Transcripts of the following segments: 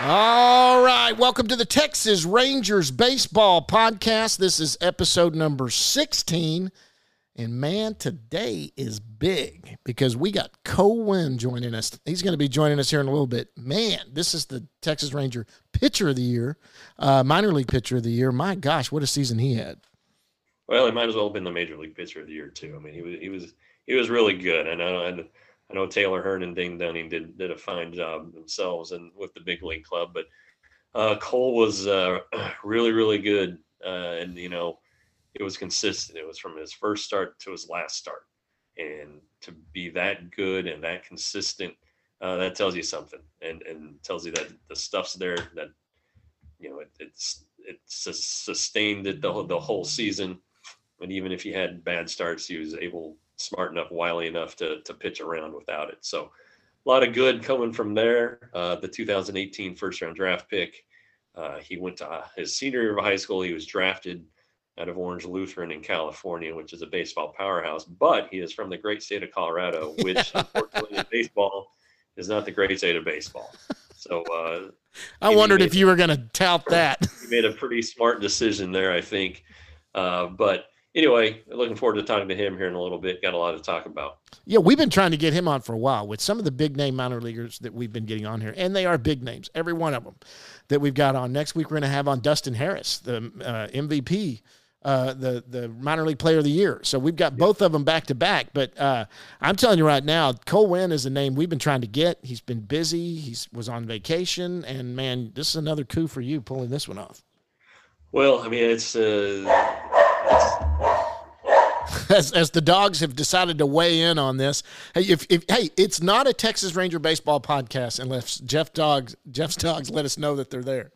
All right, welcome to the Texas Rangers Baseball Podcast. This is episode number 16. And man, today is big because we got Cole Winn joining us. He's going to be joining us here in a little bit. Man, this is the Texas Ranger Pitcher of the Year, uh, minor league Pitcher of the Year. My gosh, what a season he had! Well, he might as well have been the Major League Pitcher of the Year too. I mean, he was he was he was really good. And I know I know Taylor Hearn and Dane Dunning did did a fine job themselves and with the big league club, but uh, Cole was uh, really really good, uh, and you know it was consistent. It was from his first start to his last start, and to be that good and that consistent, uh, that tells you something, and and tells you that the stuff's there. That you know it, it's it's sustained it the the whole season, and even if he had bad starts, he was able smart enough, wily enough to to pitch around without it. So a lot of good coming from there. Uh, the 2018 first round draft pick. Uh, he went to uh, his senior year of high school. He was drafted out of Orange Lutheran in California, which is a baseball powerhouse. But he is from the great state of Colorado, which unfortunately in baseball is not the great state of baseball. So uh, I wondered if you were going to tout that. He made a pretty smart decision there, I think. Uh, but anyway, looking forward to talking to him here in a little bit. Got a lot to talk about. Yeah, we've been trying to get him on for a while with some of the big name minor leaguers that we've been getting on here, and they are big names, every one of them that we've got on. Next week, we're going to have on Dustin Harris, the uh, MVP. Uh, the the minor league player of the year. So we've got both of them back to back. But uh, I'm telling you right now, Cole Winn is a name we've been trying to get. He's been busy. He was on vacation, and man, this is another coup for you pulling this one off. Well, I mean, it's, uh, it's... as, as the dogs have decided to weigh in on this. Hey, if, if hey, it's not a Texas Ranger baseball podcast unless Jeff Dogs Jeff's dogs let us know that they're there.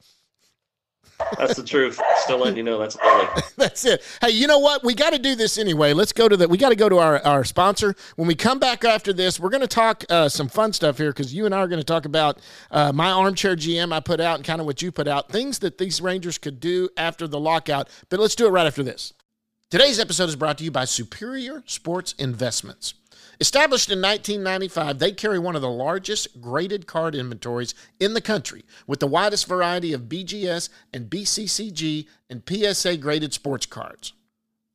That's the truth. Still letting you know that's Lily. that's it. Hey, you know what? We got to do this anyway. Let's go to the. We got to go to our, our sponsor. When we come back after this, we're going to talk uh, some fun stuff here because you and I are going to talk about uh, my armchair GM I put out and kind of what you put out, things that these Rangers could do after the lockout. But let's do it right after this. Today's episode is brought to you by Superior Sports Investments. Established in 1995, they carry one of the largest graded card inventories in the country with the widest variety of BGS and BCCG and PSA graded sports cards.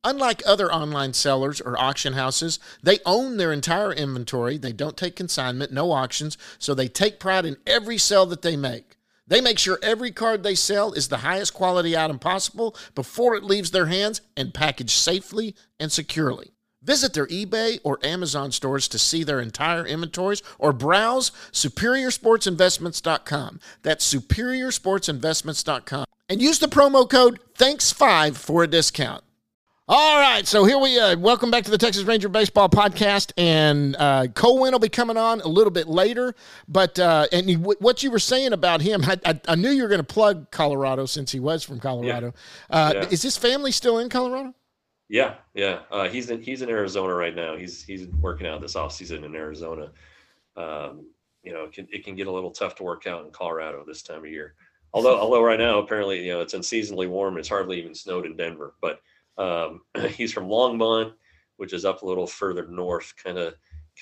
Unlike other online sellers or auction houses, they own their entire inventory. They don't take consignment, no auctions, so they take pride in every sale that they make. They make sure every card they sell is the highest quality item possible before it leaves their hands and packaged safely and securely. Visit their eBay or Amazon stores to see their entire inventories or browse superiorsportsinvestments.com. That's superiorsportsinvestments.com. And use the promo code THANKS5 for a discount. All right, so here we uh, welcome back to the Texas Ranger Baseball Podcast, and uh, Cole will be coming on a little bit later. But uh, and you, what you were saying about him, I, I, I knew you were going to plug Colorado since he was from Colorado. Yeah. Uh, yeah. Is his family still in Colorado? Yeah, yeah. Uh, he's in he's in Arizona right now. He's he's working out this off season in Arizona. Um, you know, it can, it can get a little tough to work out in Colorado this time of year. Although although right now apparently you know it's unseasonably warm. It's hardly even snowed in Denver, but um, he's from Longmont, which is up a little further north, kind of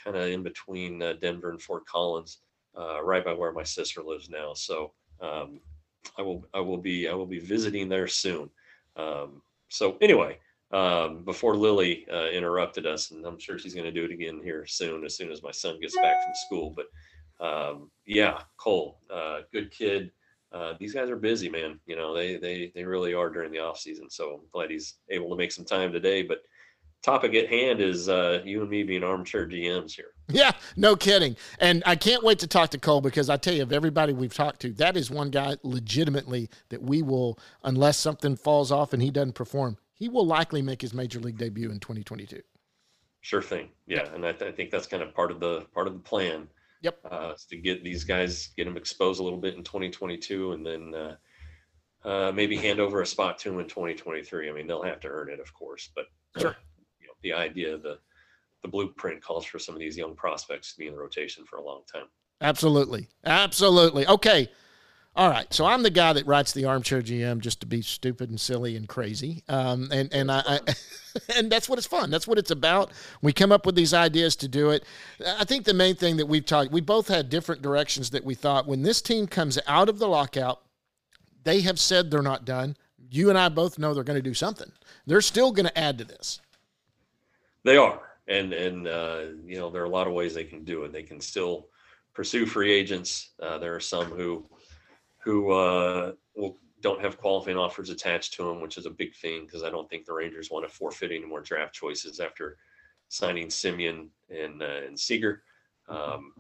kind of in between uh, Denver and Fort Collins, uh, right by where my sister lives now. So um, I will I will be I will be visiting there soon. Um, so anyway, um, before Lily uh, interrupted us, and I'm sure she's going to do it again here soon, as soon as my son gets back from school. But um, yeah, Cole, uh, good kid uh, these guys are busy, man. You know, they they they really are during the off season. So I'm glad he's able to make some time today. But topic at hand is uh, you and me being armchair GMs here. Yeah, no kidding. And I can't wait to talk to Cole because I tell you, of everybody we've talked to, that is one guy legitimately that we will, unless something falls off and he doesn't perform, he will likely make his major league debut in 2022. Sure thing. Yeah, and I, th- I think that's kind of part of the part of the plan Yep. Uh, to get these guys, get them exposed a little bit in 2022, and then uh, uh, maybe hand over a spot to them in 2023. I mean, they'll have to earn it, of course, but sure. you know, the idea, the the blueprint calls for some of these young prospects to be in the rotation for a long time. Absolutely, absolutely. Okay, all right, so I'm the guy that writes the armchair GM just to be stupid and silly and crazy, um, and and I, I and that's what it's fun. That's what it's about. We come up with these ideas to do it. I think the main thing that we've talked, we both had different directions that we thought when this team comes out of the lockout, they have said they're not done. You and I both know they're going to do something. They're still going to add to this. They are, and and uh, you know there are a lot of ways they can do it. They can still pursue free agents. Uh, there are some who who uh, will, don't have qualifying offers attached to them, which is a big thing because I don't think the Rangers want to forfeit any more draft choices after signing Semien and uh, and Seager. Um,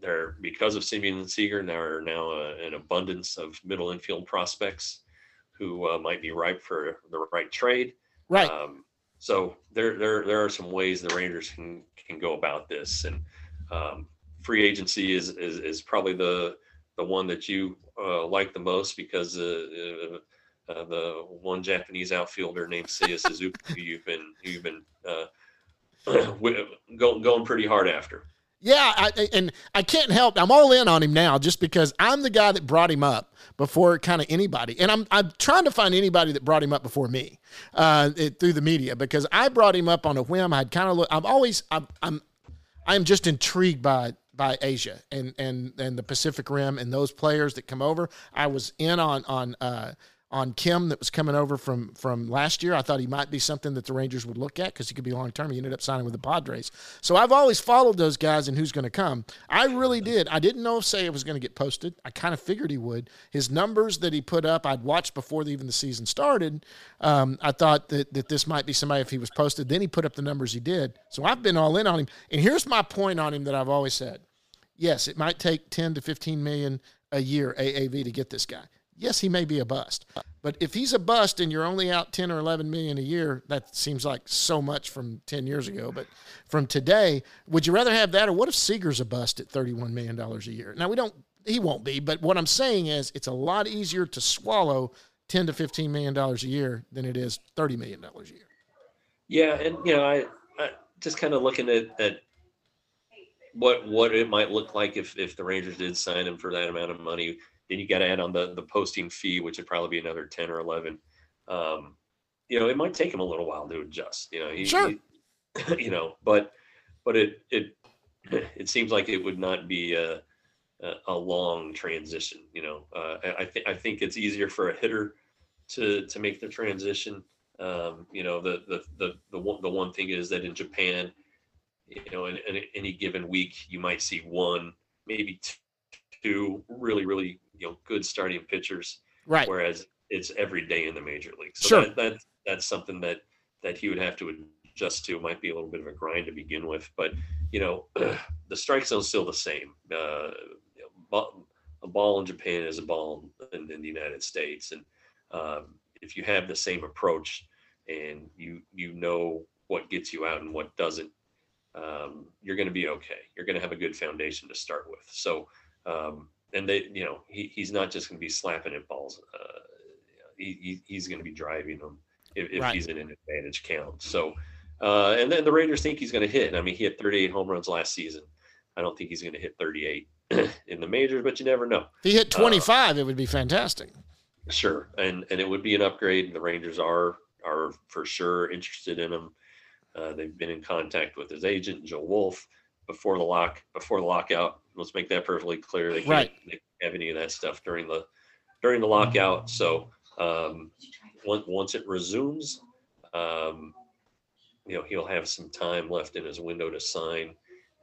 there, because of Semien and Seager, there are now uh, an abundance of middle infield prospects who uh, might be ripe for the right trade. Right. Um, so there, there, there are some ways the Rangers can can go about this, and um, free agency is, is is probably the the one that you uh, like the most because uh, uh, uh the one Japanese outfielder named Seiya Suzuki, who you've been you've been uh, going going pretty hard after. Yeah, I, and I can't help. I'm all in on him now, just because I'm the guy that brought him up before kind of anybody, and I'm I'm trying to find anybody that brought him up before me uh, it, through the media because I brought him up on a whim. I'd kind of look. I'm always I'm I'm I'm just intrigued by by Asia and and and the Pacific Rim and those players that come over. I was in on on uh, on Kim that was coming over from from last year. I thought he might be something that the Rangers would look at because he could be long term. He ended up signing with the Padres. So I've always followed those guys and who's going to come. I really did. I didn't know if Seiya was going to get posted. I kind of figured he would. His numbers that he put up, I'd watched before even the season started. Um, I thought that that this might be somebody if he was posted. Then he put up the numbers he did. So I've been all in on him. And here's my point on him that I've always said. Yes, it might take 10 to 15 million a year AAV to get this guy yes, he may be a bust. But if he's a bust and you're only out 10 or 11 million a year, that seems like so much from 10 years ago. But from today, would you rather have that or what if Seager's a bust at $31 million a year? Now, we don't, he won't be, but what I'm saying is it's a lot easier to swallow 10 to 15 million dollars a year than it is 30 million dollars a year. Yeah, and you know, I, I just kind of looking at, at what what it might look like if if the Rangers did sign him for that amount of money then you got to add on the the posting fee, which would probably be another ten or eleven. Um, you know, it might take him a little while to adjust. You know, he, sure. He, you know, but but it it it seems like it would not be a a long transition. You know, uh, I think I think it's easier for a hitter to to make the transition. Um, you know, the the the the one the one thing is that in Japan, you know, in, in any given week, you might see one, maybe two really really you know good starting pitchers. Right. Whereas it's every day in the major league. So sure. that, that that's something that that he would have to adjust to. It might be a little bit of a grind to begin with, but you know the strike zone's still the same. Uh, you know, a ball in Japan is a ball in, in the United States, and um, if you have the same approach and you you know what gets you out and what doesn't, um, you're going to be okay. You're going to have a good foundation to start with. So, um, and they, you know, he, he's not just going to be slapping at balls. Uh, he, he's going to be driving them if, if right. he's in an advantage count. So, uh, and then the Rangers think he's going to hit. I mean, he hit 38 home runs last season. I don't think he's going to hit 38 in the majors, but you never know. If he hit 25, uh, it would be fantastic. Sure, and and it would be an upgrade. The Rangers are are for sure interested in him. Uh, they've been in contact with his agent, Joel Wolfe, before the lock before the lockout. Let's make that perfectly clear. They can't, right. they can't have any of that stuff during the during the lockout. So um, once once it resumes, um, you know he'll have some time left in his window to sign,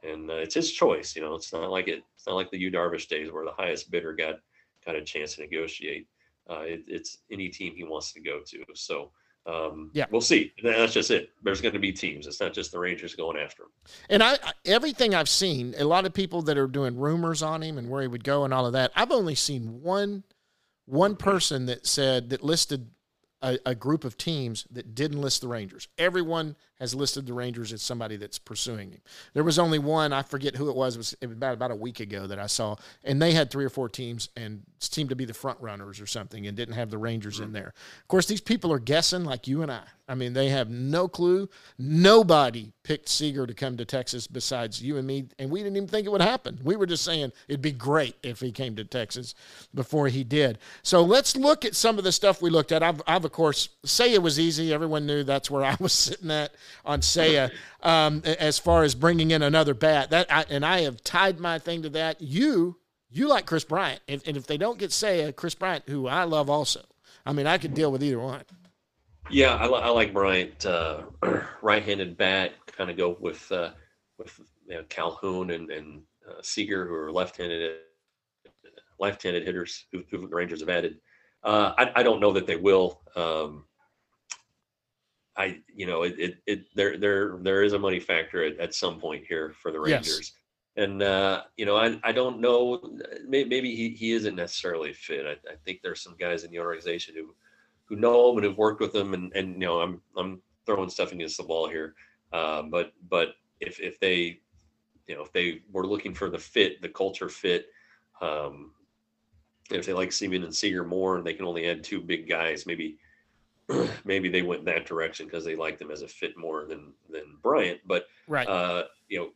and uh, it's his choice. You know, it's not like it. It's not like the Yu Darvish days where the highest bidder got got a chance to negotiate. Uh, it, it's any team he wants to go to. So um, yeah, we'll see. That's just it. There's going to be teams. It's not just the Rangers going after him. And I, everything I've seen, a lot of people that are doing rumors on him and where he would go and all of that. I've only seen one, one person that said that listed a, a group of teams that didn't list the Rangers. Everyone has listed the Rangers as somebody that's pursuing him. There was only one, I forget who it was, it was, about, about a week ago that I saw, and they had three or four teams and seemed to be the front runners or something and didn't have the Rangers mm-hmm. in there. Of course, these people are guessing like you and I. I mean, they have no clue. Nobody picked Seager to come to Texas besides you and me, and we didn't even think it would happen. We were just saying it'd be great if he came to Texas before he did. So let's look at some of the stuff we looked at. I've, I've of course, Seiya was easy. Everyone knew that's where I was sitting at on Seiya um, as far as bringing in another bat. That I, and I have tied my thing to that. You you like Kris Bryant, and, and if they don't get Seiya, Kris Bryant, who I love also. I mean, I could deal with either one. Yeah, I, I like Bryant, uh, right-handed bat. Kind of go with uh, with you know, Calhoun and, and uh, Seager, who are left-handed left-handed hitters who, who the Rangers have added. Uh, I, I, don't know that they will. Um, I, you know, it, it, it, there, there, there is a money factor at, at some point here for the Rangers. Yes. And, uh, you know, I, I don't know, maybe, maybe he, he isn't necessarily fit. I, I think there's some guys in the organization who, who know him and have worked with him. And, and, you know, I'm, I'm throwing stuff against the wall here. Uh, but, but if, if they, you know, if they were looking for the fit, the culture fit, um, if they like Semien and Seager more and they can only add two big guys, maybe maybe they went that direction because they liked them as a fit more than than Bryant. But right, uh, you know,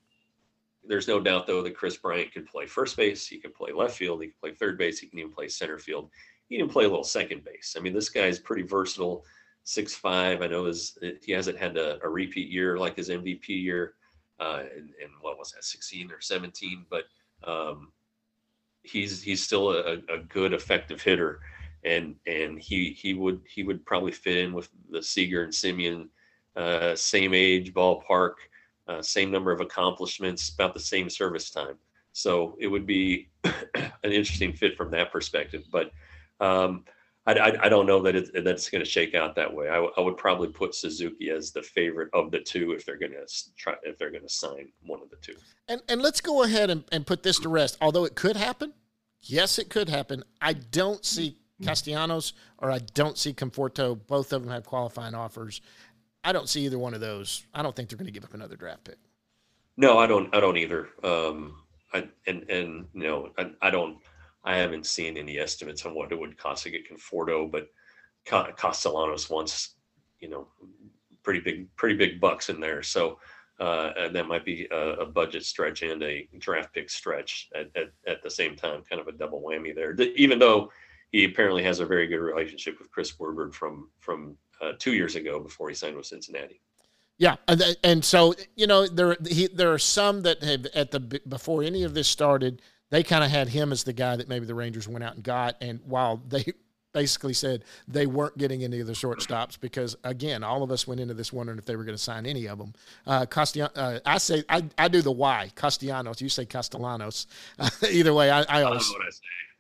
there's no doubt though that Kris Bryant could play first base, he could play left field, he could play third base, he can even play center field, he can play a little second base. I mean, this guy is pretty versatile. Six five. I know his he hasn't had a, a repeat year like his MVP year, uh, and, what was that, 16 or 17? But um, he's he's still a, a good effective hitter and and he he would he would probably fit in with the Seager and Semien, uh, same age, ballpark, uh, same number of accomplishments, about the same service time. So it would be an interesting fit from that perspective. But um, I, I, I, don't know that it, that's going to shake out that way. I, I, would probably put Suzuki as the favorite of the two if they're going to try if they're going to sign one of the two. And and let's go ahead and, and put this to rest. Although it could happen, yes, it could happen. I don't see Castellanos or I don't see Conforto. Both of them have qualifying offers. I don't see either one of those. I don't think they're going to give up another draft pick. No, I don't. I don't either. Um, I, and and you know, I, I don't. I haven't seen any estimates on what it would cost to get Conforto, but Castellanos wants, you know, pretty big, pretty big bucks in there. So uh, that might be a, a, budget stretch and a draft pick stretch at, at, at, the same time, kind of a double whammy there. Even though he apparently has a very good relationship with Chris Woodward from from uh, two years ago before he signed with Cincinnati. Yeah, and, so you know there he, there are some that have at the before any of this started, they kind of had him as the guy that maybe the Rangers went out and got, and while they basically said they weren't getting any of the shortstops because again, all of us went into this wondering if they were going to sign any of them. Uh, Castellan- uh, I say I, I do the why Castellanos. You say Castellanos. Uh, either way, I, I always.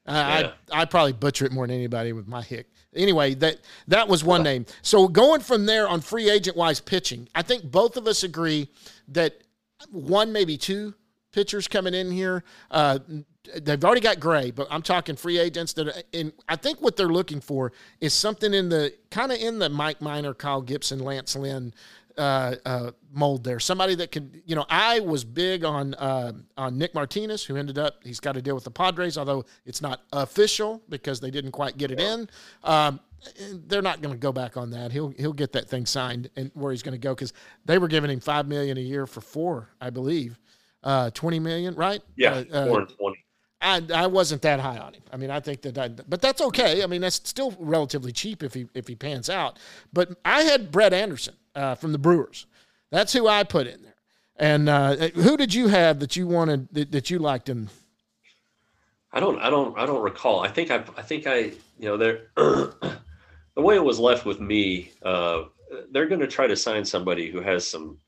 I yeah. I I probably butcher it more than anybody with my hick. Anyway, that that was one name. So going from there on free agent wise pitching, I think both of us agree that one maybe two pitchers coming in here. Uh, they've already got Gray, but I'm talking free agents that. And I think what they're looking for is something in the kind of in the Mike Minor, Kyle Gibson, Lance Lynn uh, uh, mold there. Somebody that can, you know, I was big on uh, on Nick Martinez, who ended up he's got to deal with the Padres, although it's not official because they didn't quite get it in. Um, they're not going to go back on that. He'll he'll get that thing signed and where he's going to go because they were giving him five million a year for four, I believe, uh, twenty million, right? Yeah, uh, four and twenty. I, I wasn't that high on him. I mean, I think that, I, but that's okay. I mean, that's still relatively cheap if he if he pans out. But I had Brett Anderson uh, from the Brewers. That's who I put in there. And uh, who did you have that you wanted that, that you liked him? I don't, I don't, I don't recall. I think I, I think I, you know, there, the way it was left with me, uh, they're going to try to sign somebody who has some,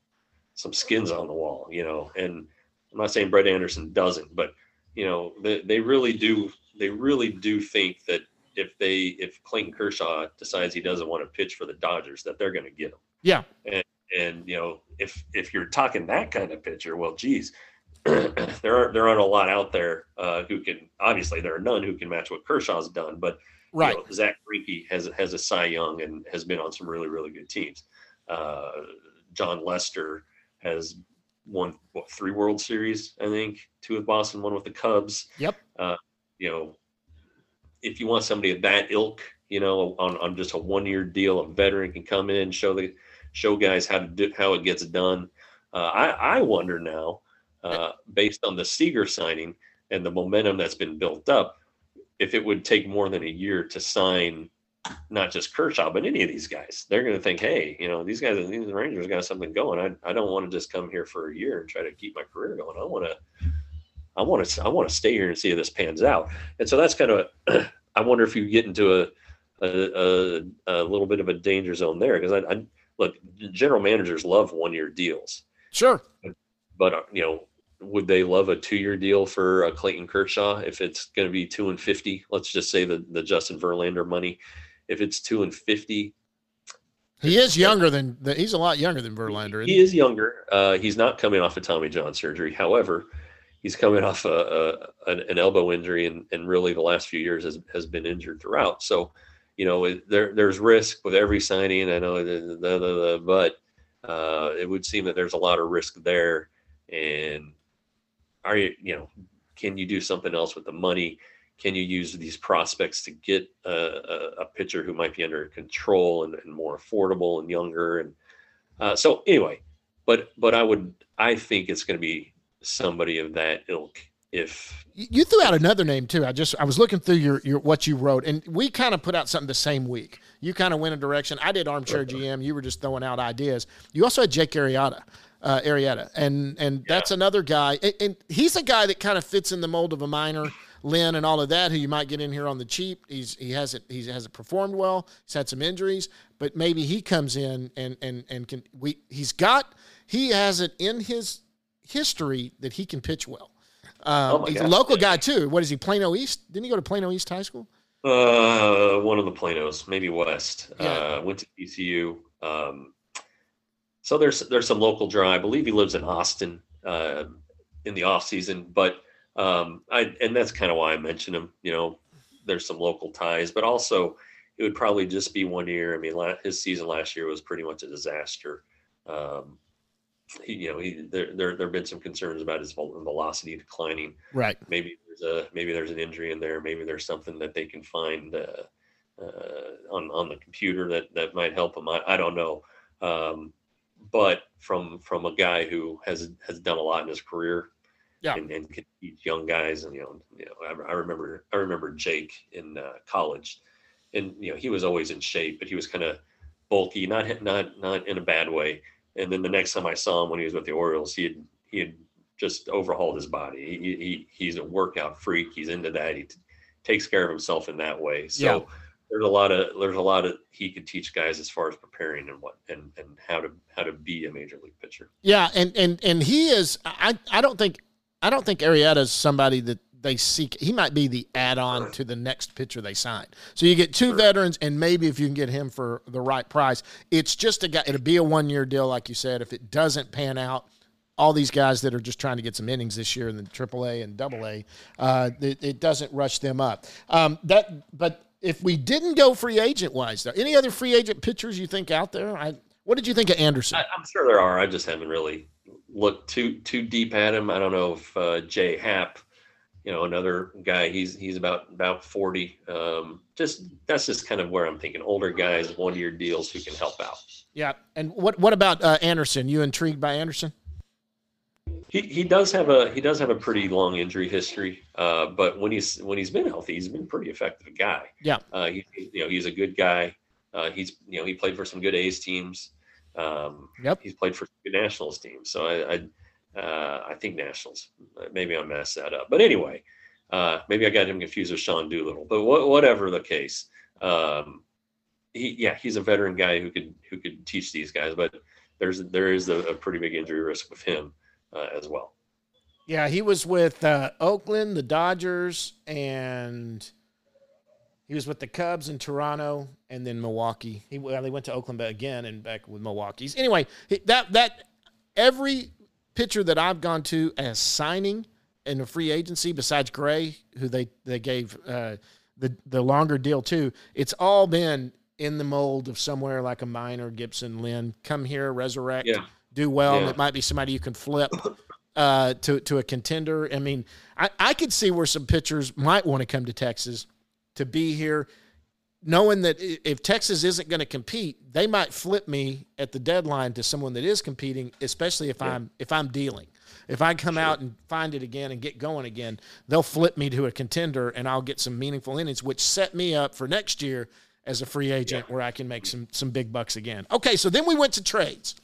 some skins on the wall, you know. And I'm not saying Brett Anderson doesn't, but you know, they, they really do, they really do think that if they, if Clayton Kershaw decides he doesn't want to pitch for the Dodgers, that they're going to get him. Yeah. And, and you know, if if you're talking that kind of pitcher, well, geez, there aren't there aren't a lot out there uh, who can. Obviously, there are none who can match what Kershaw's done. But right, you know, Zack Greinke has has a Cy Young and has been on some really really good teams. Uh, Jon Lester has won what, three World Series, I think, two with Boston, one with the Cubs. Yep. Uh, you know, if you want somebody of that ilk, you know, on, on just a one year deal, a veteran can come in, and show the show guys how to do how it gets done. Uh, I I wonder now, uh, based on the Seager signing and the momentum that's been built up, if it would take more than a year to sign not just Kershaw, but any of these guys. They're going to think, hey, you know, these guys, these Rangers got something going. I, I don't want to just come here for a year and try to keep my career going. I want to, I want to, I want to stay here and see if this pans out. And so that's kind of, I wonder if you get into a, a, a, a little bit of a danger zone there because I, I look, general managers love one year deals. Sure. But, but uh, you know, would they love a two year deal for uh, Clayton Kershaw if it's going to be two and 50? Let's just say the, the Justin Verlander money. If it's two and 50, he is younger than he's a lot younger than Verlander. He, he is younger. Uh, he's not coming off a of Tommy John surgery. However, he's coming off a, a an, an, elbow injury, and, and really the last few years has, has been injured throughout. So you know, there there's risk with every signing. I know, the, the, the, but uh, it would seem that there's a lot of risk there. And are you, you know, can you do something else with the money? Can you use these prospects to get a, a, a pitcher who might be under control and, and more affordable and younger? And uh, so anyway, but but I would I think it's going to be somebody of that ilk if you threw out another name too. I just I was looking through your, your what you wrote, and we kind of put out something the same week. You kind of went a direction. I did armchair GM. You were just throwing out ideas. You also had Jake Arrieta uh, Arrieta, and and that's another guy, and, and, he's a guy that kind of fits in the mold of a minor. Lynn and all of that, who you might get in here on the cheap. He's he hasn't he hasn't performed well. He's had some injuries, but maybe he comes in and and and can we he's got he has it in his history that he can pitch well. Um, oh he's God. a local guy too. What is he? Plano East? Didn't he go to Plano East High School? Uh, one of the Planos, maybe West. Yeah. Uh, went to TCU. Um, so there's there's some local draw. I believe he lives in Austin uh, in the off season, but um, I and that's kind of why I mentioned him. You know, there's some local ties, but also it would probably just be one year. I mean, his season last year was pretty much a disaster. Um, he, you know, he there there there have been some concerns about his velocity declining. Right. Maybe there's a maybe there's an injury in there. Maybe there's something that they can find uh, uh, on on the computer that that might help him. I, I don't know. Um, but from from a guy who has has done a lot in his career, yeah, and, and can teach young guys, and you know, you know, I, I remember I remember Jake in uh, college, and you know, he was always in shape, but he was kind of bulky, not not not in a bad way and then the next time I saw him when he was with the Orioles, he had he had just overhauled his body. He, he he's a workout freak. He's into that. He t- takes care of himself in that way. So yeah. there's a lot of there's a lot of he could teach guys as far as preparing and what and and how to how to be a major league pitcher. Yeah, and and and he is. I I don't think I don't think Arrieta is somebody that they seek. He might be the add-on to the next pitcher they sign. So you get two veterans, and maybe if you can get him for the right price, it's just a guy. It'll be a one-year deal, like you said. If it doesn't pan out, all these guys that are just trying to get some innings this year in the AAA and AA, uh, it, it, doesn't rush them up. Um, that, but if we didn't go free agent wise, though, any other free agent pitchers you think out there? I, what did you think of Anderson? I, am sure there are. I just haven't really looked too too deep at him. I don't know if uh, Jay Happ, you know, another guy. He's he's about about 40. Um, just that's just kind of where I'm thinking. Older guys, one year deals who can help out. Yeah, and what what about uh, Anderson? You intrigued by Anderson? He, he does have a he does have a pretty long injury history, uh, but when he's when he's been healthy, he's been a pretty effective guy. Yeah, uh, he, you know he's a good guy. Uh, he's you know he played for some good A's teams. Um, yep, he's played for Nationals teams. So I I, uh, I think Nationals. Maybe I messed that up, but anyway, uh, maybe I got him confused with Sean Doolittle. But wh- whatever the case, um, he yeah he's a veteran guy who could who could teach these guys, but there's there is a, a pretty big injury risk with him uh, as well. Yeah, he was with uh, Oakland, the Dodgers, and he was with the Cubs in Toronto, and then Milwaukee. He well, he went to Oakland again and back with Milwaukee's. Anyway, that that every pitcher that I've gone to as signing in a free agency, besides Gray, who they they gave uh, the the longer deal to, it's all been in the mold of somewhere like a Minor, Gibson, Lynn. Come here, resurrect. Yeah do well, yeah. and it might be somebody you can flip uh, to to a contender. I mean, I, I could see where some pitchers might want to come to Texas to be here, knowing that if Texas isn't going to compete, they might flip me at the deadline to someone that is competing, especially if yeah. I'm if I'm dealing. If I come sure. out and find it again and get going again, they'll flip me to a contender, and I'll get some meaningful innings, which set me up for next year as a free agent yeah. where I can make some some big bucks again. Okay, so then we went to trades.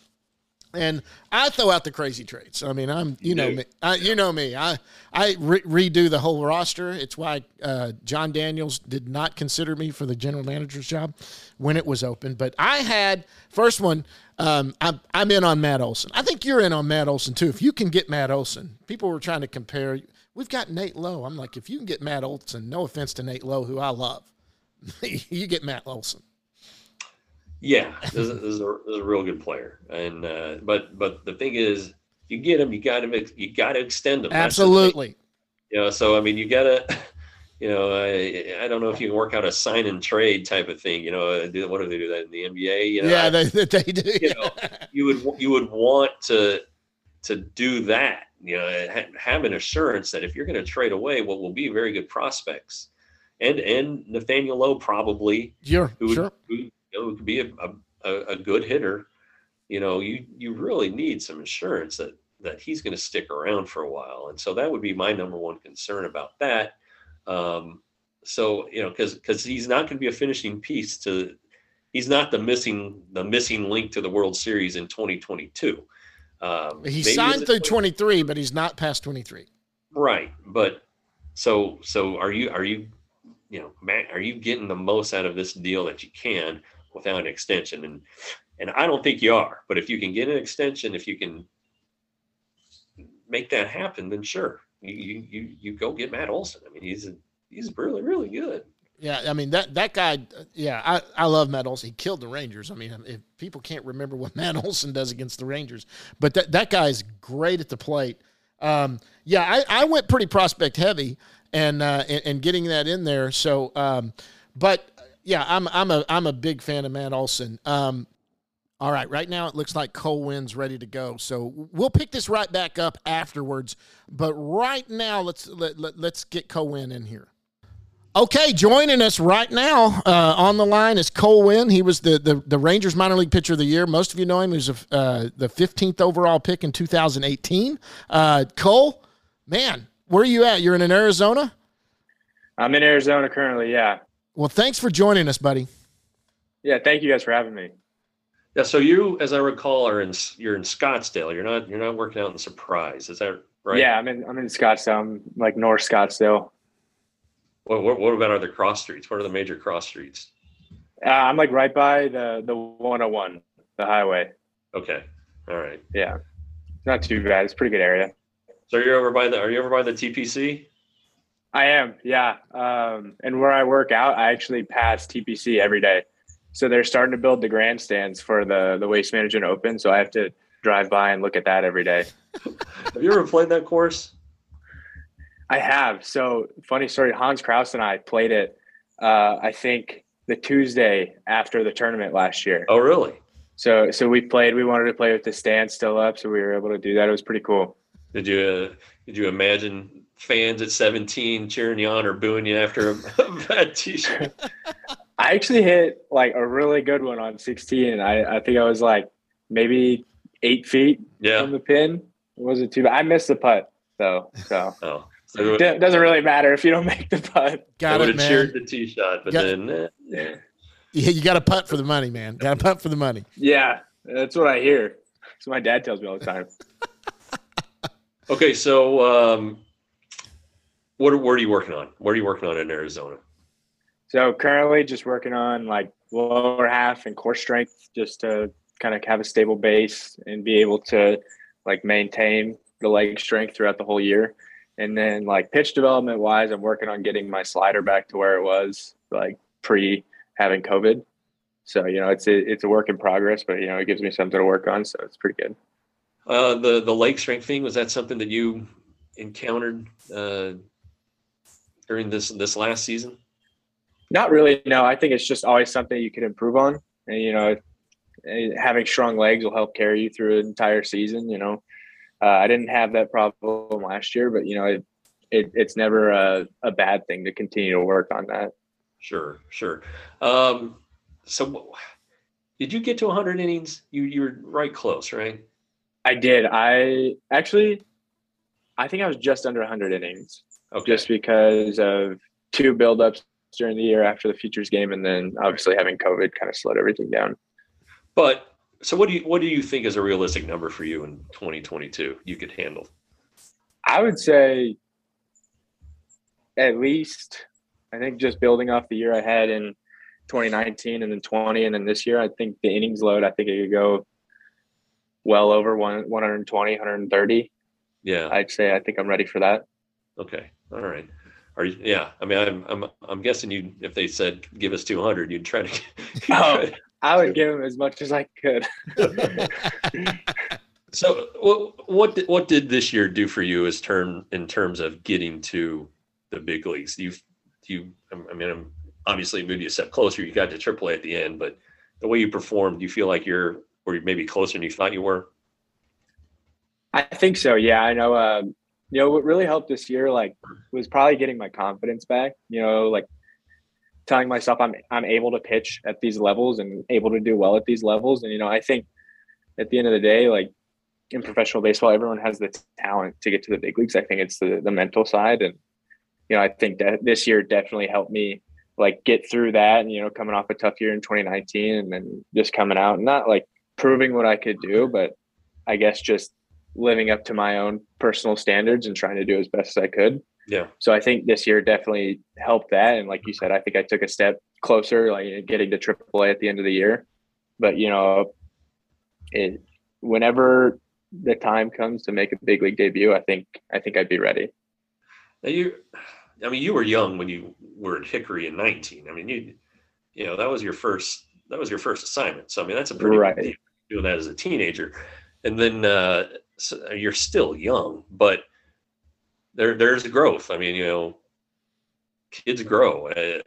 And I throw out the crazy trades. I mean, I'm you know me, I, you know me. I I re- redo the whole roster. It's why uh, Jon Daniels did not consider me for the general manager's job when it was open. But I had first one. Um, I'm I'm in on Matt Olson. I think you're in on Matt Olson too. If you can get Matt Olson, people were trying to compare. We've got Nate Lowe. I'm like, if you can get Matt Olson, no offense to Nate Lowe, who I love, you get Matt Olson. Yeah, this is, this is, a, this is a real good player, and uh, but but the thing is, you get him, you got to you got to extend him. Absolutely. You know, so I mean, you got to, you know, I, I don't know if you can work out a sign and trade type of thing. You know, do what do they do that in the NBA? You know, yeah, they, they do. You know, you would you would want to to do that. You know, have an assurance that if you're going to trade away what will be very good prospects, and and Nathaniel Lowe probably, sure, who, sure. Who, you know, could be a, a, a good hitter, you know, you you really need some assurance that that he's going to stick around for a while. And so that would be my number one concern about that. Um, so you know, because because he's not going to be a finishing piece to, he's not the missing the missing link to the World Series in 2022. Um, he signed through 23, but he's not past 23. Right, but so so are you are you you know man are you getting the most out of this deal that you can without an extension. And and I don't think you are. But if you can get an extension, if you can make that happen, then sure, you you you go get Matt Olson. I mean, he's a, he's really really good. Yeah, I mean that that guy. Yeah, I, I love Matt Olson. He killed the Rangers. I mean, if people can't remember what Matt Olson does against the Rangers, but that that guy's great at the plate. Um, yeah, I, I went pretty prospect heavy and, uh, and, and getting that in there. So, um, but yeah, I'm I'm a I'm a big fan of Matt Olson. Um, all right, right now it looks like Cole Winn's ready to go. So we'll pick this right back up afterwards. But right now, let's let, let, let's get Cole Winn in here. Okay, joining us right now uh, on the line is Cole Winn. He was the, the, the Rangers minor league pitcher of the year. Most of you know him. He was a, uh, the 15th overall pick in 2018. Uh, Cole, man, where are you at? You're in Arizona. I'm in Arizona currently. Yeah. Well, thanks for joining us, buddy. Yeah, thank you guys for having me. Yeah, so you, as I recall, are in you're in Scottsdale. You're not you're not working out in Surprise, is that right? Yeah, I'm in I'm in Scottsdale. I'm like North Scottsdale. What what, what about other cross streets? What are the major cross streets? Uh, I'm like right by the the 101, the highway. Okay, all right. Yeah, not too bad. It's a pretty good area. So you're over by the are you over by the TPC? I am, yeah. Um, and where I work out, I actually pass TPC every day. So they're starting to build the grandstands for the the Waste Management Open. So I have to drive by and look at that every day. Have you ever played that course? I have. So funny story. Hans Crouse and I played it. Uh, I think the Tuesday after the tournament last year. Oh, really? So so we played. We wanted to play with the stand still up, so we were able to do that. It was pretty cool. Did you uh, did you imagine fans at 17 cheering you on or booing you after a, a bad t-shirt? I actually hit like a really good one on 16. I, I think I was like maybe eight feet Yeah. from the pin. It wasn't too bad. I missed the putt though, so Oh, so it doesn't really matter if you don't make the putt. I Got would it, have cheered man. the tee shot, but Got- then eh, yeah. Yeah, you got to punt for the money, man. Got to punt for the money. Yeah, that's what I hear. That's what my dad tells me all the time. Okay, so um, what what are you working on? What are you working on in Arizona? So currently, just working on like lower half and core strength, just to kind of have a stable base and be able to like maintain the leg strength throughout the whole year. And then like pitch development wise, I'm working on getting my slider back to where it was like pre having COVID. So you know, it's a it's a work in progress, but you know, it gives me something to work on, so it's pretty good. Uh, the the leg strength thing was that something that you encountered uh, during this this last season? Not really. No, I think it's just always something you can improve on. And, you know, eh, having strong legs will help carry you through an entire season. You know, uh, I didn't have that problem last year, but you know, it, it it's never a, a bad thing to continue to work on that. Sure, sure. Um, so, did you get to 100 innings? You you were right close, right? I did. I actually, I think I was just under 100 innings, Okay. just because of two buildups during the year after the futures game, and then obviously having COVID kind of slowed everything down. But so, what do you what do you think is a realistic number for you in 2022? You could handle. I would say at least I think just building off the year I had in 2019 and then 20 and then this year, I think the innings load, I think it could go well over one, 120, 130. Yeah. I'd say I think I'm ready for that. Okay. All right. Are you? Yeah. I mean, I'm I'm I'm guessing you. If they said give us 200, you'd try to. you'd Oh. try to- I would give them as much as I could. So what what did, what did this year do for you as term in terms of getting to the big leagues? You you I mean I'm obviously moved you a step closer. You got to AAA at the end, but the way you performed, do you feel like you're or you're maybe closer than you thought you were? I think so. Yeah, I know. Um, you know, what really helped this year, like, was probably getting my confidence back. You know, like telling myself I'm I'm able to pitch at these levels and able to do well at these levels. And you know, I think at the end of the day, like in professional baseball, everyone has the talent to get to the big leagues. I think it's the the mental side, and you know, I think that this year definitely helped me like get through that. And you know, coming off a tough year in 2019, and then just coming out, and not like proving what I could do, but I guess just living up to my own personal standards and trying to do as best as I could. Yeah. So I think this year definitely helped that. And like you said, I think I took a step closer, like getting to AAA at the end of the year. But you know, it whenever the time comes to make a big league debut, I think I think I'd be ready. Now you, I mean, you were young when you were at Hickory in 19. I mean, you, you know, that was your first, that was your first assignment. So, I mean, that's a pretty Right. doing that as a teenager. And then uh, so you're still young, but there, there's growth. I mean, you know, kids grow. Uh,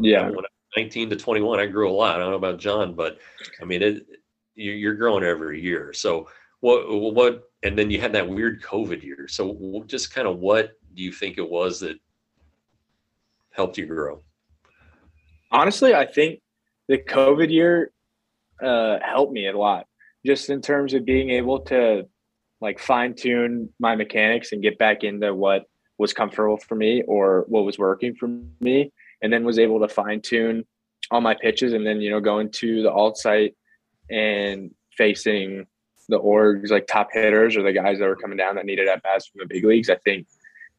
Yeah. When I was 19 to 21, I grew a lot. I don't know about John, but I mean, it, you, you're growing every year. So what, what, and then you had that weird COVID year. So just kind of what do you think it was that helped you grow? honestly, I think the COVID year uh, helped me a lot, just in terms of being able to like fine tune my mechanics and get back into what was comfortable for me or what was working for me, and then was able to fine tune all my pitches, and then you know going to the alt site and facing the orgs like top hitters or the guys that were coming down that needed at bats from the big leagues. I think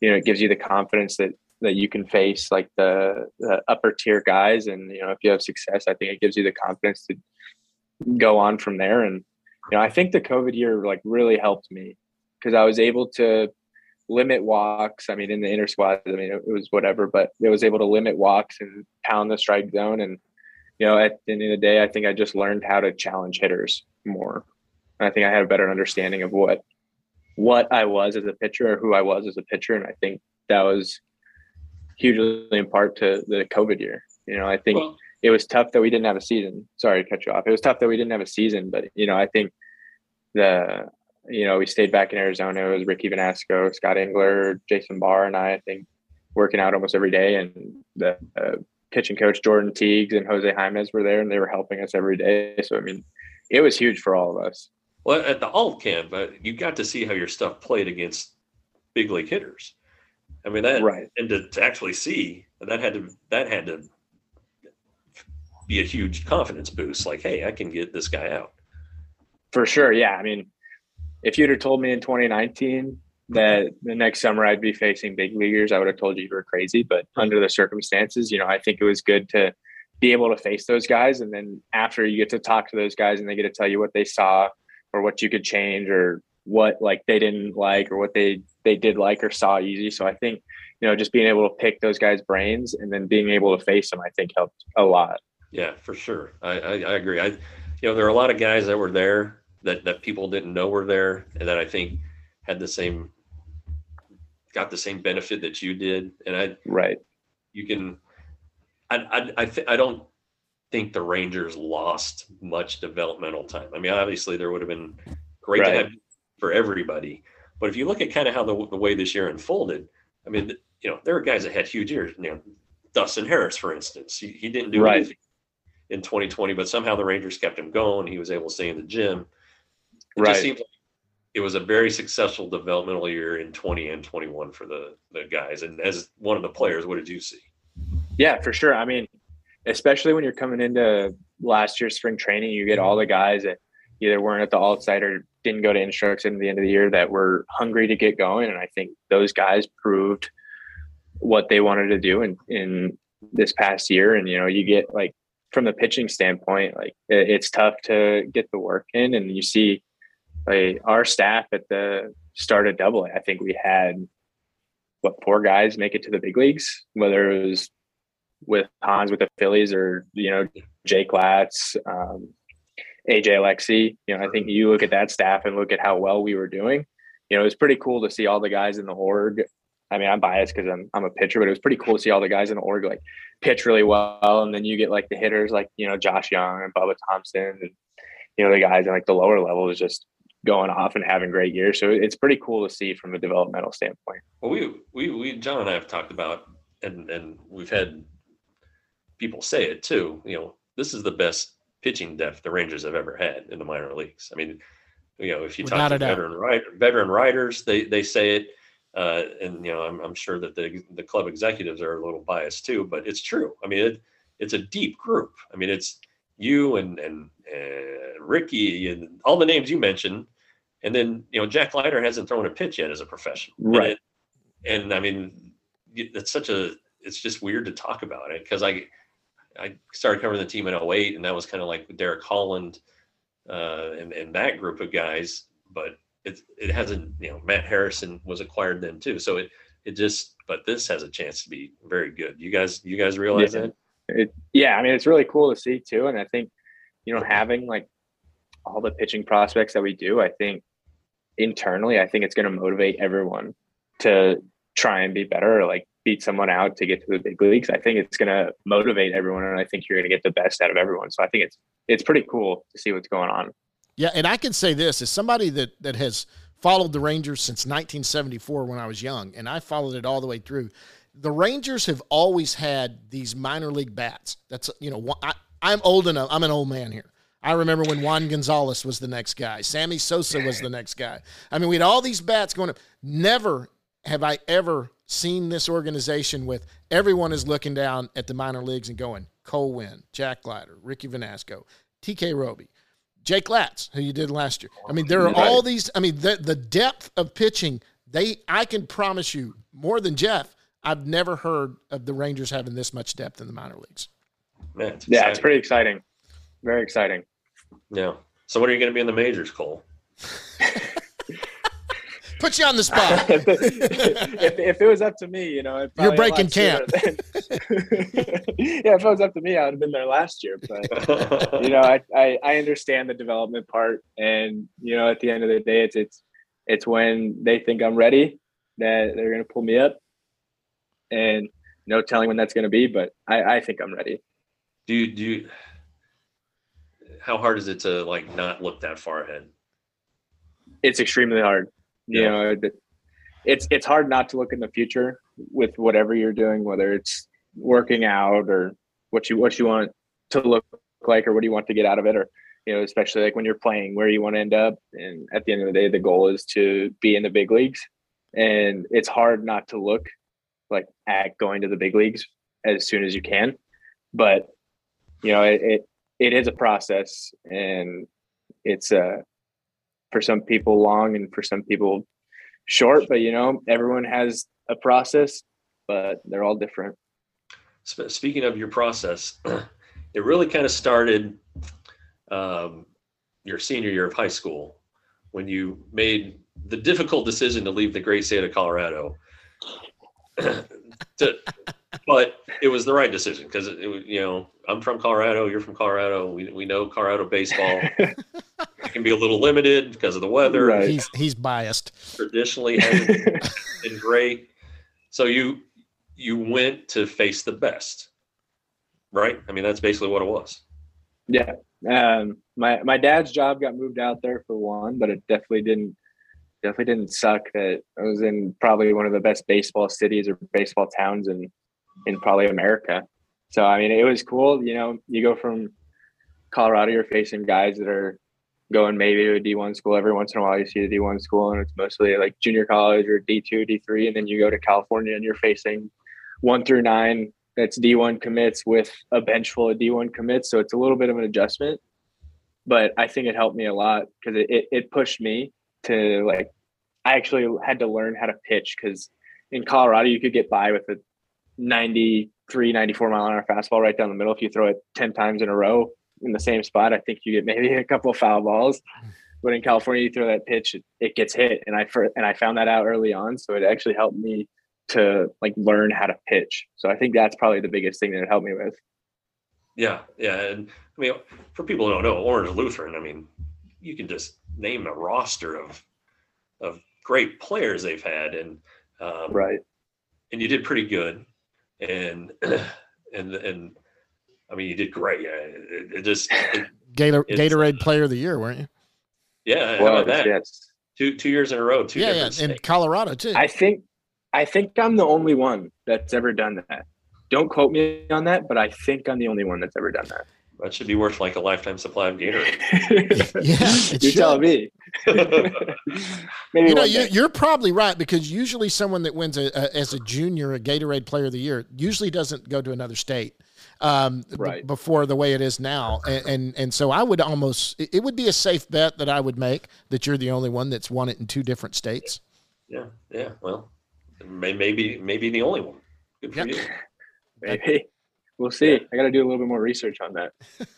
you know it gives you the confidence that that you can face like the, the upper tier guys and you know if you have success i think it gives you the confidence to go on from there and you know i think the covid year like really helped me because i was able to limit walks i mean in the inner squad i mean it, it was whatever but it was able to limit walks and pound the strike zone and you know at the end of the day i think i just learned how to challenge hitters more And I think I had a better understanding of what what I was as a pitcher or who I was as a pitcher. And I think that was hugely in part to the COVID year. You know, I think well, it was tough that we didn't have a season. Sorry to cut you off. It was tough that we didn't have a season, but you know, I think the you know we stayed back in Arizona. It was Ricky Vanasco, Scott Engler, Jason Bahr, and I. I think working out almost every day, and the uh, pitching coach Jordan Tiegs and Jose Jaimes were there, and they were helping us every day. So I mean, it was huge for all of us. Well, at the alt camp, uh, you got to see how your stuff played against big league hitters. I mean that, right? And to, to actually see that had to that had to be a huge confidence boost. Like, hey, I can get this guy out. For sure, yeah. I mean, if you'd have told me in 2019 that the next summer I'd be facing big leaguers, I would have told you you were crazy. But under the circumstances, you know, I think it was good to be able to face those guys. And then after you get to talk to those guys and they get to tell you what they saw or what you could change or what like they didn't like or what they they did like or saw easy. So I think, you know, just being able to pick those guys' brains and then being able to face them, I think helped a lot. Yeah, for sure. I, I, I agree. I, you know, there are a lot of guys that were there that, that people didn't know were there and that I think had the same, got the same benefit that you did. And I, right. You can, I, I, I, th- I don't think the Rangers lost much developmental time. I mean, obviously there would have been great right. to have for everybody, but if you look at kind of how the, the way this year unfolded, I mean, you know, there are guys that had huge years. You know, Dustin Harris, for instance, he, he didn't do right. anything in 2020, but somehow the Rangers kept him going. He was able to stay in the gym. It right. just seems like it was a very successful developmental year in 20 and 21 for the the guys. And as one of the players, what did you see? Yeah, for sure. I mean, especially when you're coming into last year's spring training, you get all the guys that either weren't at the alt site or didn't go to instruction at the end of the year that were hungry to get going. And I think those guys proved what they wanted to do in, in this past year. And, you know, you get like from the pitching standpoint, like it, it's tough to get the work in. And you see like our staff at the start of double A, I think we had what four guys make it to the big leagues, whether it was with Hans with the Phillies or, you know, Jake Latz, um, AJ Alexy. You know, I think you look at that staff and look at how well we were doing. You know, it was pretty cool to see all the guys in the org. I mean, I'm biased because I'm I'm a pitcher, but it was pretty cool to see all the guys in the org like pitch really well, and then you get like the hitters like you know Josh Jung and Bubba Thompson, and you know the guys in like the lower levels just going off and having great years. So it's pretty cool to see from a developmental standpoint. Well, we we we John and I have talked about, and and we've had people say it too. You know, this is the best pitching depth the Rangers have ever had in the minor leagues. I mean, you know, if you Without talk to veteran writer, veteran writers, they they say it. Uh, and you know, I'm, I'm sure that the the club executives are a little biased too, but it's true. I mean, it, it's a deep group. I mean, it's you and and, and Ricky and all the names you mentioned, and then you know Jack Leiter hasn't thrown a pitch yet as a professional, right? And, it, and I mean, it's such a it's just weird to talk about it because I I started covering the team in 08 and that was kind of like Derek Holland uh, and, and that group of guys, but it, it hasn't, you know, Matt Harrison was acquired then too. So it, it just, but this has a chance to be very good. You guys, you guys realize yeah. that? It, yeah. I mean, it's really cool to see too. And I think, you know, having like all the pitching prospects that we do, I think internally, I think it's going to motivate everyone to try and be better. Or like beat someone out to get to the big leagues, I think it's going to motivate everyone, and I think you're going to get the best out of everyone. So I think it's it's pretty cool to see what's going on. Yeah, and I can say this as somebody that that has followed the Rangers since 1974 when I was young, and I followed it all the way through. The Rangers have always had these minor league bats. That's you know I, I'm old enough. I'm an old man here. I remember when Juan Gonzalez was the next guy. Sammy Sosa was the next guy. I mean, we had all these bats going up. Never have I ever seen this organization with everyone is looking down at the minor leagues and going, Cole Winn, Jack Leiter, Ricky Vanasco, TK Roby, Jake Latz, who you did last year. I mean, there are all these. I mean, the the depth of pitching. They, I can promise you, more than Jeff, I've never heard of the Rangers having this much depth in the minor leagues. Man, it's yeah, it's pretty exciting. Very exciting. Yeah. So when are you going to be in the majors, Cole? Put you on the spot. if, if, if, it was up to me, you know, you're breaking camp. Than, yeah, if it was up to me, I would have been there last year. But you know, I, I, I understand the development part, and you know, at the end of the day, it's it's it's when they think I'm ready that they're going to pull me up, and no telling when that's going to be. But I, I think I'm ready. Do you do? You, how hard is it to like not look that far ahead? It's extremely hard. You yeah. know, it's it's hard not to look in the future with whatever you're doing, whether it's working out or what you what you want to look like or what do you want to get out of it or you know especially like when you're playing where you want to end up and at the end of the day the goal is to be in the big leagues and it's hard not to look like at going to the big leagues as soon as you can. But you know it, it it is a process and it's uh for some people long and for some people short but you know everyone has a process but they're all different. Speaking of your process it really kind of started um, your senior year of high school when you made the difficult decision to leave the great state of Colorado to, but it was the right decision because you know I'm from Colorado. You're from Colorado. We we know Colorado baseball. it can be a little limited because of the weather. Right. He's he's biased. Traditionally hasn't been great. So you you went to face the best, right? I mean that's basically what it was. Yeah. Um, my my dad's job got moved out there for one, but it definitely didn't definitely didn't suck that I was in probably one of the best baseball cities or baseball towns in in probably America. So I mean, it was cool. You know, you go from Colorado, you're facing guys that are going maybe to a D1 school. Every once in a while, you see a D1 school, and it's mostly like junior college or D2, D3, and then you go to California and you're facing one through nine. That's D1 commits with a bench full of D1 commits, so it's a little bit of an adjustment. But I think it helped me a lot because it, it, it pushed me to like I actually had to learn how to pitch because in Colorado you could get by with a 93, 94 mile an hour fastball right down the middle. If you throw it 10 times in a row in the same spot, I think you get maybe a couple foul balls. But in California, you throw that pitch, it gets hit. And I and I found that out early on. So it actually helped me to like learn how to pitch. So I think that's probably the biggest thing that it helped me with. Yeah, yeah, and I mean, for people who don't know, Orange Lutheran, I mean, you can just name a roster of of great players they've had, and um, right, and you did pretty good and and and I mean, you did great. Yeah, it, it just it, Gator, Gatorade Player of the Year, weren't you? Yeah, how about that? Yes. Two two years in a row. Two yeah, yeah, in Colorado too. I think I think I'm the only one that's ever done that. Don't quote me on that, but I think I'm the only one that's ever done that. That should be worth like a lifetime supply of Gatorade. yeah, you're telling me. Maybe you know you, are probably right because usually someone that wins a, a, as a junior a Gatorade Player of the Year usually doesn't go to another state um, right. b- before the way it is now, and, and, and so I would almost it would be a safe bet that I would make that you're the only one that's won it in two different states. Yeah, yeah. Well, maybe maybe the only one. Good for yep. you. Maybe we'll see. Yeah. I got to do a little bit more research on that.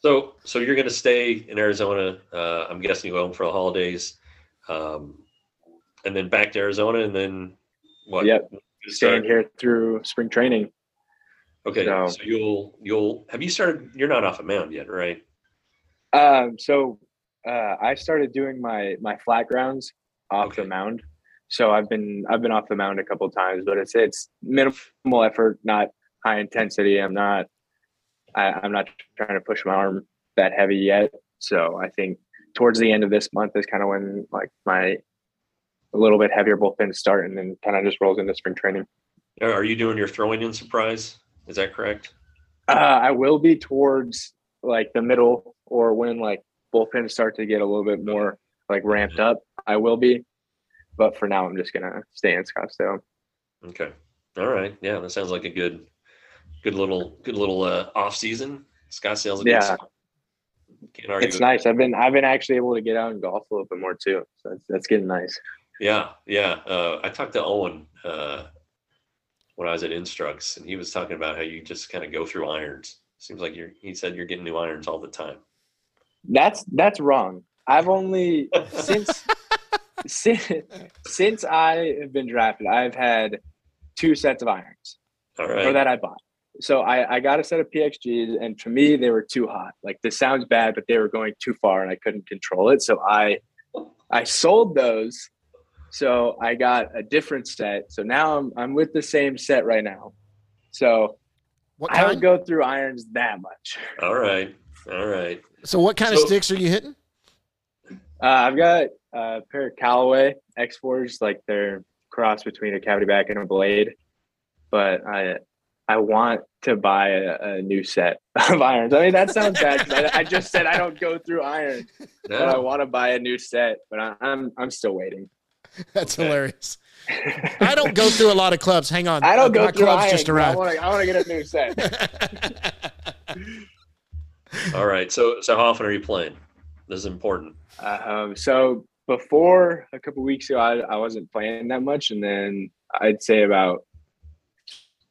so, so you're going to stay in Arizona. Uh, I'm guessing you go home for the holidays, um, and then back to Arizona, and then what? Yep. Staying here through spring training. Okay, so, so, you'll you'll have you started? You're not off a mound yet, right? Um. So, uh, I started doing my my flat grounds off okay. the mound. So I've been I've been off the mound a couple times, but it's it's minimal effort, not high intensity. I'm not I, am not trying to push my arm that heavy yet. So I think towards the end of this month is kind of when like my a little bit heavier bullpen start and then kind of just rolls into spring training. Are you doing your throwing in Surprise? Is that correct? Uh, I will be towards like the middle or when like bullpens start to get a little bit more like ramped up. I will be, but for now I'm just gonna stay in Scottsdale. Okay. All right. Yeah, that sounds like a good good little good little uh, off season. Scottsdale's a yeah. It's nice. I've been I've been actually able to get out and golf a little bit more too. So that's, that's getting nice. Yeah, yeah. Uh, I talked to Owen uh, when I was at Instructs, and he was talking about how you just kind of go through irons. Seems like you're. He said you're getting new irons all the time. That's that's wrong. I've only since since, since I have been drafted, I've had two sets of irons, All or that I bought. So I, I got a set of PXGs, and to me, they were too hot. Like this sounds bad, but they were going too far, and I couldn't control it. So I I sold those. So I got a different set. So now I'm I'm with the same set right now. So What I don't go through irons that much. All right. All right. So what kind of sticks are you hitting? Uh, I've got a pair of Callaway X4s, like they're cross between a cavity back and a blade. But I I want to buy a, a new set of irons. I mean, that sounds bad. I, I just said I don't go through irons, but I want to buy a new set. But I, I'm I'm still waiting. That's Okay. hilarious. I don't go through a lot of clubs. Hang on. I don't Uh, go through clubs irons. just I arrived. I want to get a new set. all right. So, so how often are you playing? This is important. Um, so before a couple weeks ago, I, I wasn't playing that much, and then I'd say about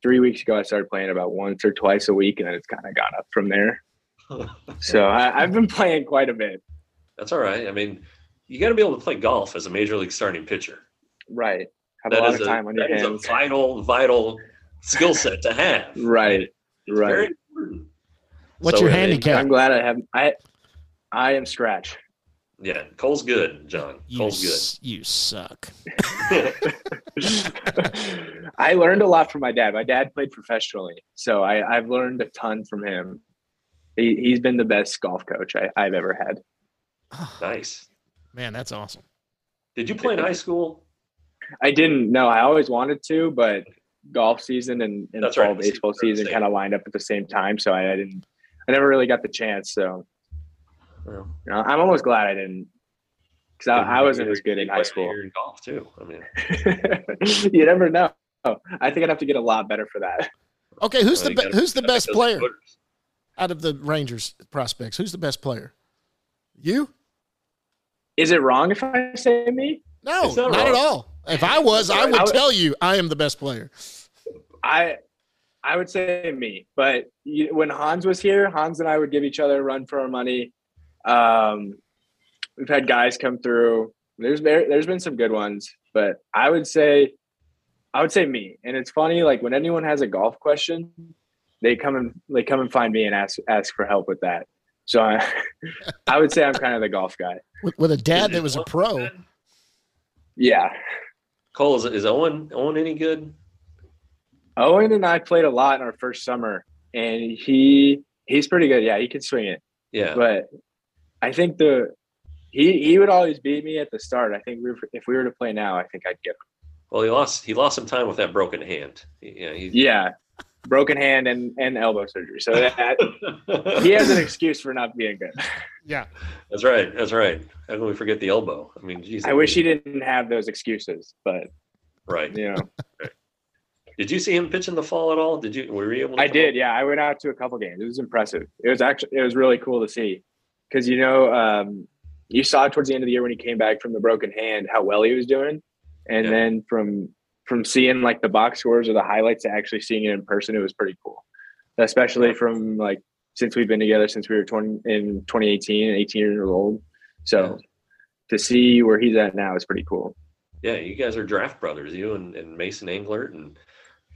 three weeks ago, I started playing about once or twice a week, and then it's kind of gone up from there. So I, I've been playing quite a bit. That's all right. I mean, you got to be able to play golf as a major league starting pitcher. Right, have That a lot is of time on your that is a vital, vital skill set to have. Right, It's very right. important. What's So, your handicap? I'm glad I have. I I am scratch. Yeah, Cole's good, John. You, Cole's s- you suck. I learned a lot from my dad. My dad played professionally, so I, I've learned a ton from him. He, he's been the best golf coach I, I've ever had. nice. Man, that's awesome. Did you play in high school? I didn't No, I always wanted to, but golf season and, and fall right. baseball Seasons are the season kind of lined up at the same time. So I, I didn't. I never really got the chance. So Well, you know, I'm almost glad I didn't, because I, I wasn't as good in high school. You're in golf too. I mean, you never know. I think I'd have to get a lot better for that. Okay, who's well, the be- who's the best player footers. out of the Rangers prospects? Who's the best player? You? Is it wrong if I say me? No, It's not, not at all. If I was, I would I would- tell you I am the best player. I I would say me, but you, when Hans was here, Hans and I would give each other a run for our money. Um, we've had guys come through. There's there, there's been some good ones, but I would say I would say me. And it's funny, like when anyone has a golf question, they come and they come and find me and ask ask for help with that. So I, I would say I'm kind of the golf guy. With, with a dad that was a pro. Yeah. Cole, is, is Owen Owen any good? Owen and I played a lot in our first summer, and he he's pretty good. Yeah, he can swing it. Yeah. but I think the he he would always beat me at the start. I think we were, if we were to play now, I think I'd get him. Well, he lost he lost some time with that broken hand. Yeah, he, Yeah, broken hand and and elbow surgery. So that he has an excuse for not being good. Yeah. That's right. That's right. How can we forget the elbow? I mean, geez. I wish he didn't have those excuses, but Right. you know, Did you see him pitch in the fall at all? Did you? Were you able? To I did. Yeah, I went out to a couple games. It was impressive. It was actually it was really cool to see because you know um, you saw towards the end of the year when he came back from the broken hand how well he was doing, and Yeah. then from from seeing like the box scores or the highlights to actually seeing it in person, it was pretty cool. Especially from like since we've been together since we were 20 in 2018 and 18 years old. So to see where he's at now is pretty cool. Yeah, you guys are draft brothers, you and, and Mason Englert, and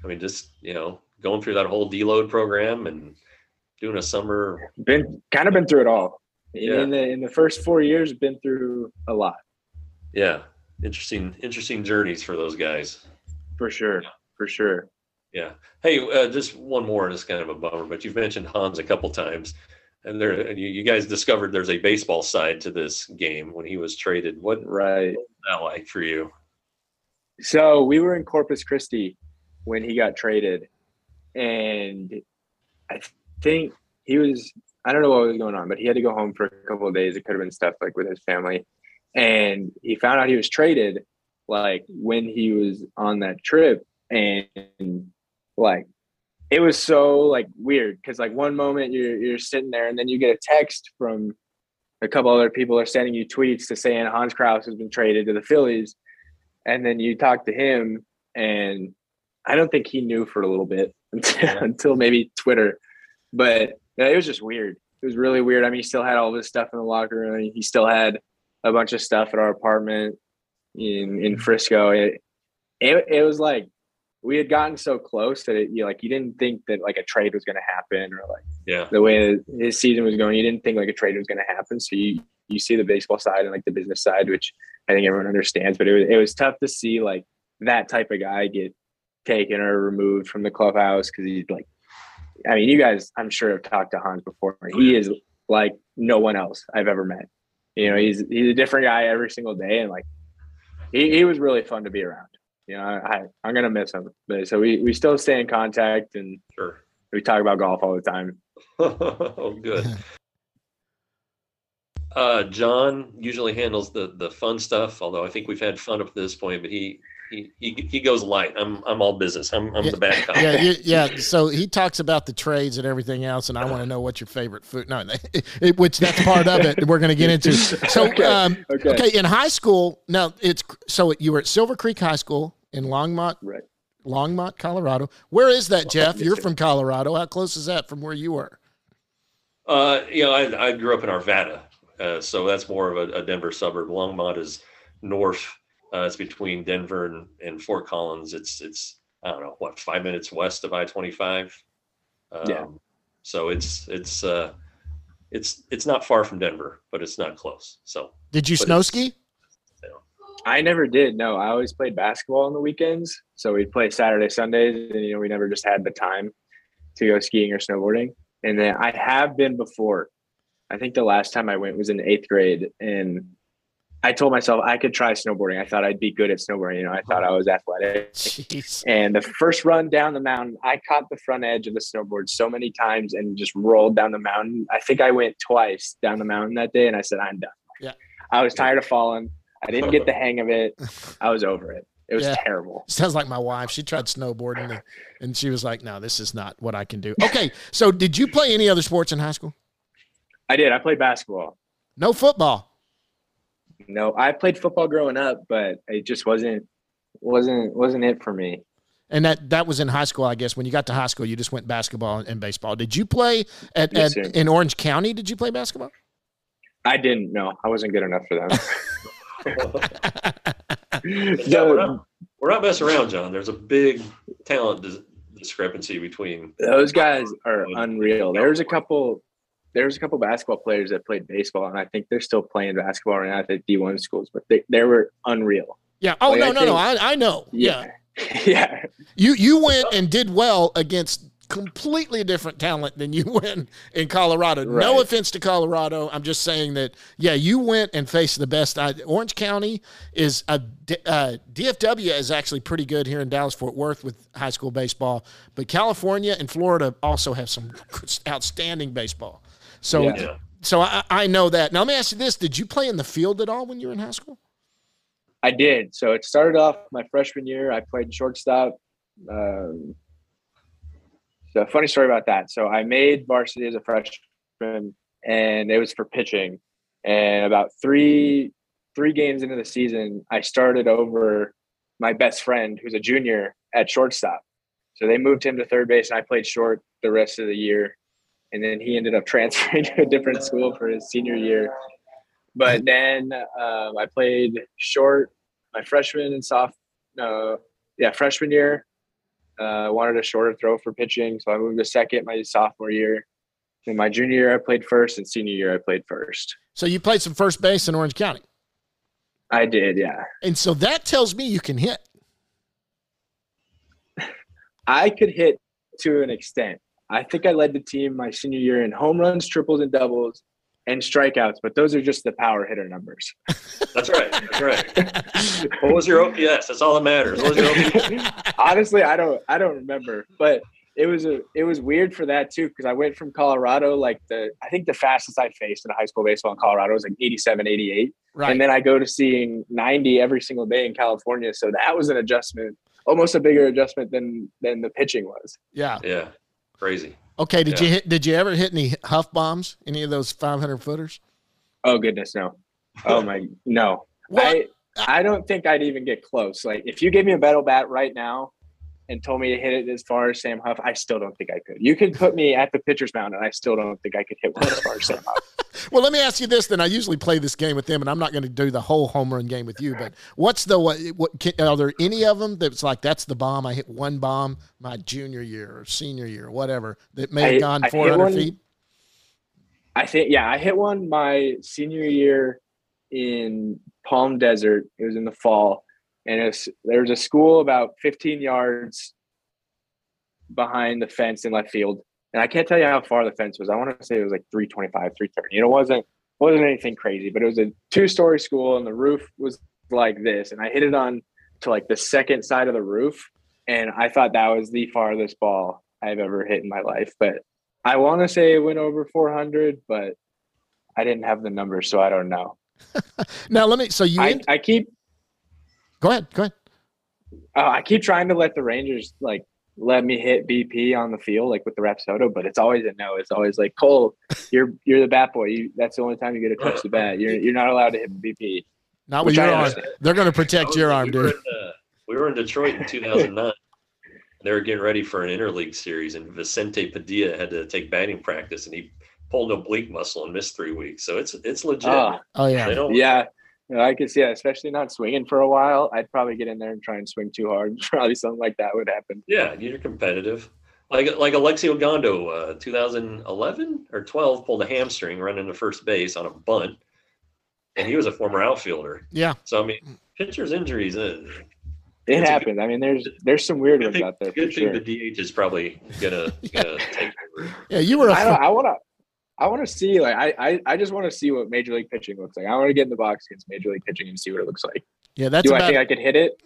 I mean, just you know, going through that whole deload program and doing a summer. Been kind of been through it all. Yeah. In the in the first four years, been through a lot. Yeah, interesting, interesting journeys for those guys. For sure. For sure. Yeah. Hey, uh, just one more. It's kind of a bummer, but you've mentioned Hans a couple times, and there, and you, you guys discovered there's a baseball side to this game when he was traded. What, what Right. was that like for you? So we were in Corpus Christi when he got traded. And I think he was I don't know what was going on, but he had to go home for a couple of days. It could have been stuff like with his family. And he found out he was traded like when he was on that trip. And like it was so like weird because like one moment you're you're sitting there and then you get a text from a couple other people are sending you tweets to saying Hans Crouse has been traded to the Phillies. And then you talk to him and I don't think he knew for a little bit until, until maybe Twitter. But yeah, it was just weird. It was really weird. I mean, he still had all this stuff in the locker room. He still had a bunch of stuff at our apartment. in in Frisco. It it, it was like we had gotten so close that it, you like you didn't think that like a trade was going to happen or like Yeah. the way his season was going, you didn't think like a trade was going to happen. So you you see the baseball side and like the business side, which I think everyone understands. But it was it was tough to see like that type of guy get taken or removed from the clubhouse because he's like, I mean, you guys, I'm sure have talked to Hans before. He is like no one else I've ever met. You know, he's he's a different guy every single day, and like he, he was really fun to be around. You know, I I'm gonna miss him, but so we we still stay in contact and Sure. we talk about golf all the time. oh, good. Uh, John usually handles the the fun stuff, although I think we've had fun up to this point. But he he he, he goes light. I'm I'm all business. I'm I'm the bad cop. Yeah, yeah. So he talks about the trades and everything else, and I want to know what your favorite food. No, it, which that's part of it. We're going to get into. So, Okay, um, okay. okay. In high school, now it's so you were at Silver Creek High School in Longmont, Right. Longmont, Colorado. Where is that, Jeff? You're from Colorado. How close is that from where you were? Uh, you know, I, I grew up in Arvada, uh, so that's more of a, a Denver suburb. Longmont is north. Uh, it's between Denver and, and Fort Collins. It's it's I don't know what five minutes west of I twenty five. Um, Yeah. So it's it's uh, it's it's not far from Denver, but it's not close. So Did you But snow it's- ski? I never did. No, I always played basketball on the weekends. So we'd play Saturday, Sundays, and you know we never just had the time to go skiing or snowboarding. And then I have been before. I think the last time I went was in eighth grade, and I told myself I could try snowboarding. I thought I'd be good at snowboarding. You know, I thought I was athletic. Jeez. And the first run down the mountain, I caught the front edge of the snowboard so many times and just rolled down the mountain. I think I went twice down the mountain that day, and I said, "I'm done." Yeah. I was tired of falling. I didn't get the hang of it. I was over it. It was Yeah. terrible. Sounds like my wife. She tried snowboarding, and, and she was like, "No, this is not what I can do." Okay, so did you play any other sports in high school? I did. I played basketball. No football. No, I played football growing up, but it just wasn't wasn't wasn't it for me. And that that was in high school, I guess. When you got to high school, you just went basketball and baseball. Did you play at, Yes, at in Orange County? Did you play basketball? I didn't know. I wasn't good enough for them. Yeah, we're, not, we're not messing around, John. There's a big talent dis- discrepancy between. Those guys are unreal. There's a couple. There's a couple basketball players that played baseball, and I think they're still playing basketball right now at the D1 schools. But they, they were unreal. Yeah. Oh Like, no, I no, no. I I know. Yeah. yeah. You you went and did well against completely different talent than you went in Colorado. No offense to Colorado. I'm just saying that yeah, you went and faced the best. I, Orange County is a uh, DFW is actually pretty good here in Dallas Fort Worth with high school baseball, but California and Florida also have some outstanding baseball. So Yeah. So I, I know that. Now let me ask you this: Did you play in the field at all when you were in high school? I did. So it started off my freshman year. I played shortstop. Um, so funny story about that. So I made varsity as a freshman, and it was for pitching. And about three three games into the season, I started over my best friend, who's a junior at shortstop. So they moved him to third base, and I played short the rest of the year. And then he ended up transferring to a different school for his senior year. But then um, I played short my freshman and soft, no, yeah, freshman year. Uh, wanted a shorter throw for pitching, so I moved to second my sophomore year. In my junior year, I played first, and senior year, I played first. So you played some first base in Orange County, I did, yeah. and so that tells me you can hit. I could hit to an extent. I think I led the team my senior year in home runs, triples, and doubles, and strikeouts. But those are just the power hitter numbers. That's right. That's right. what was your OPS? That's all that matters. What was your OPS? Honestly, I don't I don't remember, but it was a it was weird for that too because I went from Colorado like the I think the fastest I faced in high school baseball in Colorado was like 87 88 Right. and then I go to seeing 90 every single day in California so that was an adjustment almost a bigger adjustment than than the pitching was yeah. Yeah. Crazy. Okay. Did you hit? Did you ever hit any huff bombs? Any of those 500 footers? oh goodness no oh my no What? I I don't think I'd even get close like if you gave me a battle bat right now and told me to hit it as far as Sam Huff, I still don't think I could. You could put me at the pitcher's mound, and I still don't think I could hit one as far as Sam Huff. well, let me ask you this. Then I usually play this game with them, and I'm not going to do the whole home run game with you. But what's the what? what can, are there any of them that's like that's the bomb? I hit one bomb my junior year or senior year or whatever that may have I- gone I hit 400 one- feet. I think yeah, I hit one my senior year in Palm Desert. It was in the fall, and it's there was a school about 15 yards behind the fence in left field, and I can't tell you how far the fence was. I want to say it was like 325, 330. You know, it wasn't wasn't anything crazy, but it was a two story school, and the roof was like this, and I hit it on to like the second side of the roof, and I thought that was the farthest ball I've ever hit in my life, but I want to say it went over 400, but I didn't have the numbers, so I don't know. Now let me. So you I, I keep go ahead. Go ahead. uh, I keep trying to let the Rangers like let me hit BP on the field like with the Rapsodo, but it's always a no. It's always like Cole, you're you're the bat boy. You that's the only time you get to touch the bat. You're you're not allowed to hit BP. Not with Which I your arm. understand. They're going to protect your arm, we dude. in, uh, we were in Detroit in 2009. they were getting ready for an interleague series, and Vicente Padilla had to take batting practice, and he pulled an oblique muscle and missed three weeks. So it's it's legit. Ah, Oh they yeah. Don't. yeah. I could see that, especially not swinging for a while. I'd probably get in there and try and swing too hard. Probably something like that would happen. Yeah, you're competitive. Like like Alexi Ogando, uh, 2011 or 12, pulled a hamstring running to first base on a bunt, and he was a former outfielder. Yeah. So I mean, pitchers' injuries. Uh, It It's a happens. I mean, there's there's some weird good ones out there for good sure. thing the DH is probably gonna gonna take over. Yeah. You were a I. I want to. I want to see like I, I I just want to see what major league pitching looks like. I want to get in the box against major league pitching and see what it looks like. yeah. That's Do I think I could hit it?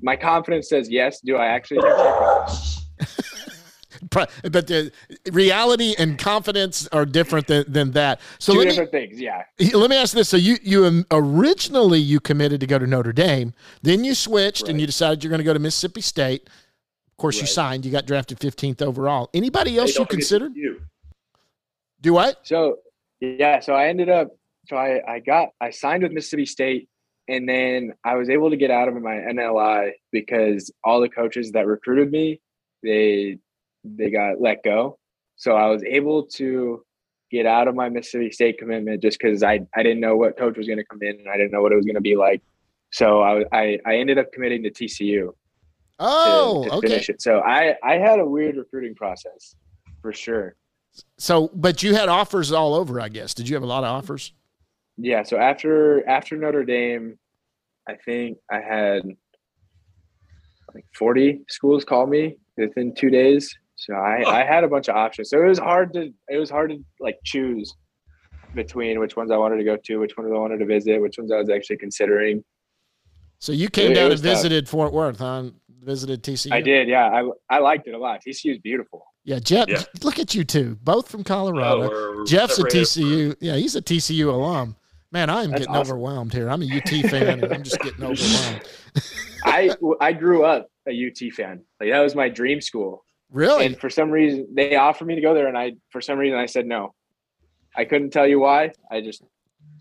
My confidence says yes. Do I actually think I could? Pro- but the reality and confidence are different than, than that. So Two let me different things. Yeah. let me ask this: So you you um, originally you committed to go to Notre Dame, then you switched and you decided you're going to go to Mississippi State. Of course, you signed. You got drafted 15th overall. Anybody else you considered? You. Do what? So yeah. So I ended up. So I I got I signed with Mississippi State, and then I was able to get out of my NLI because all the coaches that recruited me, they they got let go. So I was able to get out of my Mississippi State commitment just because I I didn't know what coach was going to come in and I didn't know what it was going to be like. So I I, I ended up committing to TCU. to- Oh, to okay. finish it. So I I had a weird recruiting process for sure. So, but you had offers all over, I guess. Did you have a lot of offers? Yeah. So after after Notre Dame, I think I had like 40 schools call me within two days. So I, I had a bunch of options. So it was hard to it was hard to like choose between which ones I wanted to go to, which ones I wanted to visit, which ones I was actually considering. So you came It- it down and was tough. visited Fort Worth, huh? Visited TCU. I did, yeah. I I liked it a lot. TCU is beautiful. Yeah, Jeff. Yeah. Look at you two, both from Colorado. Oh, we're- we're Jeff's a separated TCU. Yeah, he's a TCU alum. Man, I am That's getting awesome. overwhelmed here. I'm a UT fan, and I'm just getting overwhelmed. I I grew up a UT fan. Like that was my dream school. Really? And for some reason, they offered me to go there, and I, for some reason, I said no. I couldn't tell you why. I just,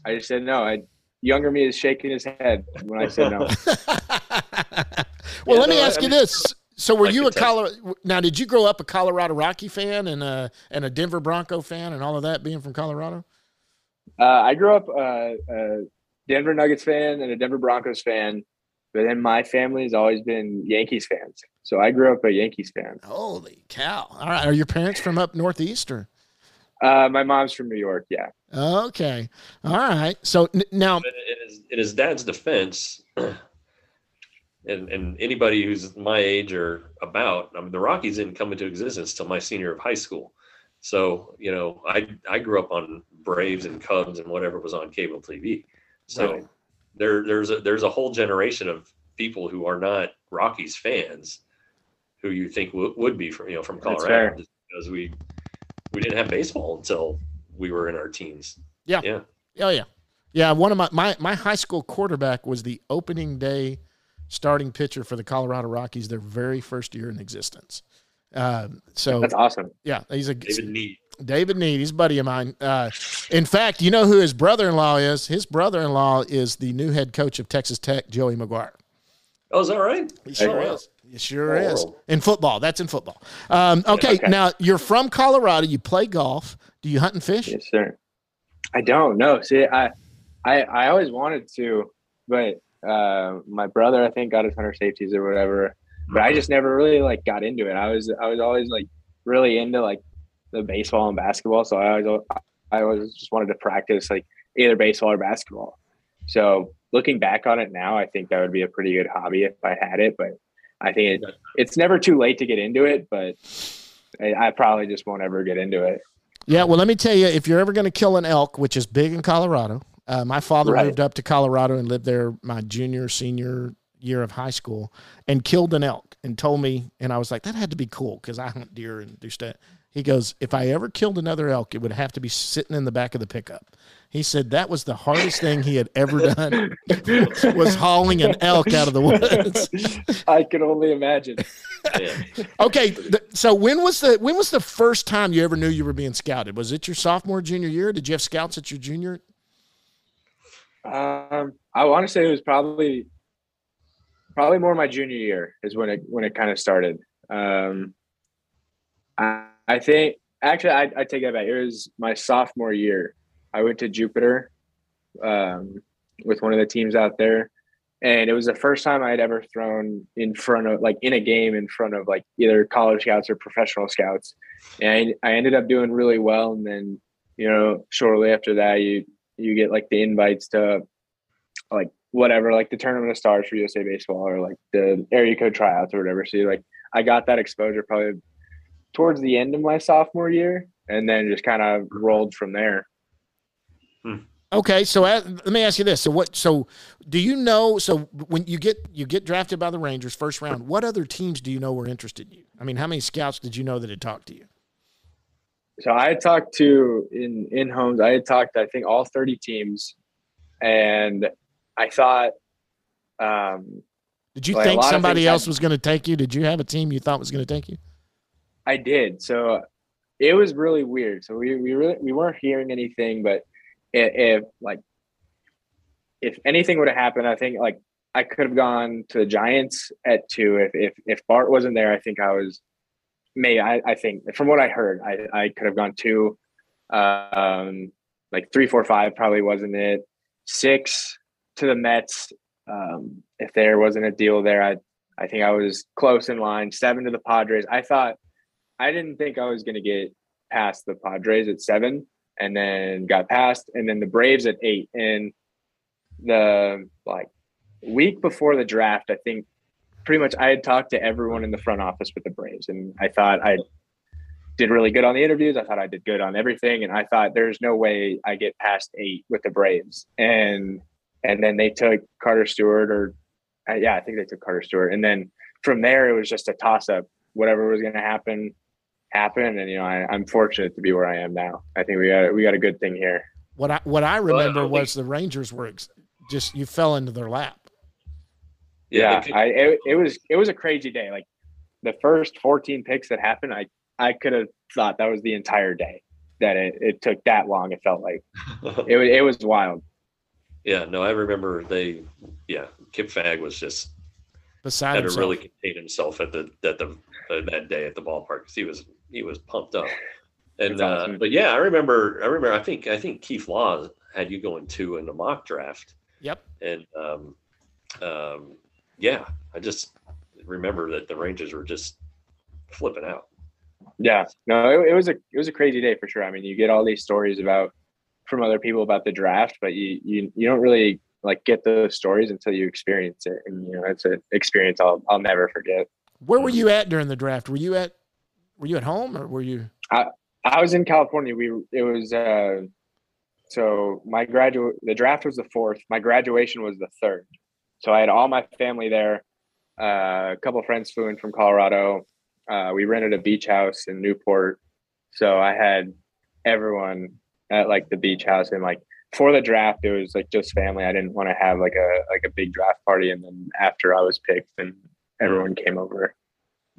I just said no. I, younger me is shaking his head when I said no. well, Yeah, let me no, I- ask I you this. So, were I you a could. Colorado? Now, did you grow up a Colorado Rocky fan and a and a Denver Bronco fan and all of that, being from Colorado? Uh, I grew up uh, a Denver Nuggets fan and a Denver Broncos fan, but then my family has always been Yankees fans. So I grew up a Yankees fan. Holy cow! All right, are your parents from up northeast or? Uh, my mom's from New York. Yeah. Okay, all right. So n- now, in, in his, in his dad's defense, and, and anybody who's my age or about, I mean, the Rockies didn't come into existence till my senior of high school. So, you know, I I grew up on Braves and Cubs and whatever was on cable TV. So Right. there there's a there's a whole generation of people who are not Rockies fans who you think w- would be from you know from Colorado because we we didn't have baseball until we were in our teens. Yeah. Yeah. Oh yeah, yeah. One of my my my high school quarterback was the opening day starting pitcher for the Colorado Rockies, their very first year in existence. Um, so That's awesome. yeah, he's a David Nied. David Nied. He's a buddy of mine. Uh, in fact, you know who his brother-in-law is? His brother-in-law is the new head coach of Texas Tech, Joey McGuire. Oh, is that right? He sure wow. is. He sure Oh. is. In football. That's in football. Um, okay, Okay. now you're from Colorado. You play golf. Do you hunt and fish? Yes, sir. I don't know. See, I, I, I always wanted to, but uh, my brother, I think, got his hunter safeties or whatever. But I just never really like got into it. I was, I was always like really into like the baseball and basketball. So I always, I always just wanted to practice like either baseball or basketball. So looking back on it now, I think that would be a pretty good hobby if I had it. But I think it, it's never too late to get into it. But I, I probably just won't ever get into it. Yeah, well, let me tell you, if you're ever going to kill an elk, which is big in Colorado, uh, my father Right. moved up to Colorado and lived there my junior, senior year of high school and killed an elk and told me, and I was like, that had to be cool because I hunt deer and do stuff. He goes, if I ever killed another elk, it would have to be sitting in the back of the pickup. He said that was the hardest thing he had ever done was hauling an elk out of the woods. I can only imagine. Yeah. Okay, th- so when was the when was the first time you ever knew you were being scouted? Was it your sophomore, junior year? Did you have scouts at your junior? Um, I want to say it was probably probably more my junior year is when it when it kind of started. Um, I, I think actually I, I take that back. It was my sophomore year. I went to Jupiter um, with one of the teams out there, and it was the first time I had ever thrown in front of like in a game in front of like either college scouts or professional scouts. And I ended up doing really well, and then you know shortly after that you you get like the invites to like whatever, like the tournament of stars for USA baseball or like the area code tryouts or whatever. So like I got that exposure probably towards the end of my sophomore year and then just kind of rolled from there. Okay, so uh, let me ask you this: so what? So do you know? So when you get you get drafted by the Rangers first round, what other teams do you know were interested in you? I mean, how many scouts did you know that had talked to you? So I had talked to in in homes. I had talked, I think, all thirty teams, and I thought, um, Did you Like, think somebody else had- was going to take you? Did you have a team you thought was going to take you? I did. So it was really weird. So we we really we weren't hearing anything, but if, if like if anything would have happened, I think like I could have gone to the Giants at two. If if if Bart wasn't there, I think I was maybe I, I think from what I heard, I, I could have gone two. Um like three, four, five probably wasn't it. Six to the Mets. Um, if there wasn't a deal there, I I think I was close in line. Seven to the Padres. I thought I didn't think I was going to get past the Padres at seven, and then got past, and then the Braves at eight. And the like week before the draft, I think pretty much I had talked to everyone in the front office with the Braves, and I thought I did really good on the interviews. I thought I did good on everything, and I thought there's no way I get past eight with the Braves. And and then they took Carter Stewart, or uh, yeah, I think they took Carter Stewart, and then from there it was just a toss up. Whatever was going to happen, happened, and you know I, I'm fortunate to be where I am now. I think we got we got a good thing here. What I what I I remember don't was the Rangers were ex- just you fell into their lap. Yeah, they could- I it, it was it was a crazy day. Like the first 14 picks that happened, I I could have thought that was the entire day that it, it took that long. It felt like it was it was wild. yeah, no, I remember they, yeah, Kip Fagg was just Beside had to really contain himself at the at the uh, that day at the ballpark because he was he was pumped up. And That's uh, but yeah, I remember I remember I think I think Keith Law had you going two in the mock draft, Yep. and um, um, yeah, I just remember that the Rangers were just flipping out. Yeah, no, it, it was a it was a crazy day for sure. I mean, you get all these stories about from other people about the draft, but you you you don't really like get those stories until you experience it, and you know it's an experience I'll I'll never forget. Where were you at during the draft? Were you at were you at home or were you I I was in California. We it was uh so my graduate the draft was the fourth. My graduation was the third. So I had all my family there. Uh, a couple of friends flew in from Colorado. Uh, we rented a beach house in Newport. So I had everyone at like the beach house and like for the draft it was like just family. I didn't want to have like a like a big draft party and then after I was picked and everyone came over.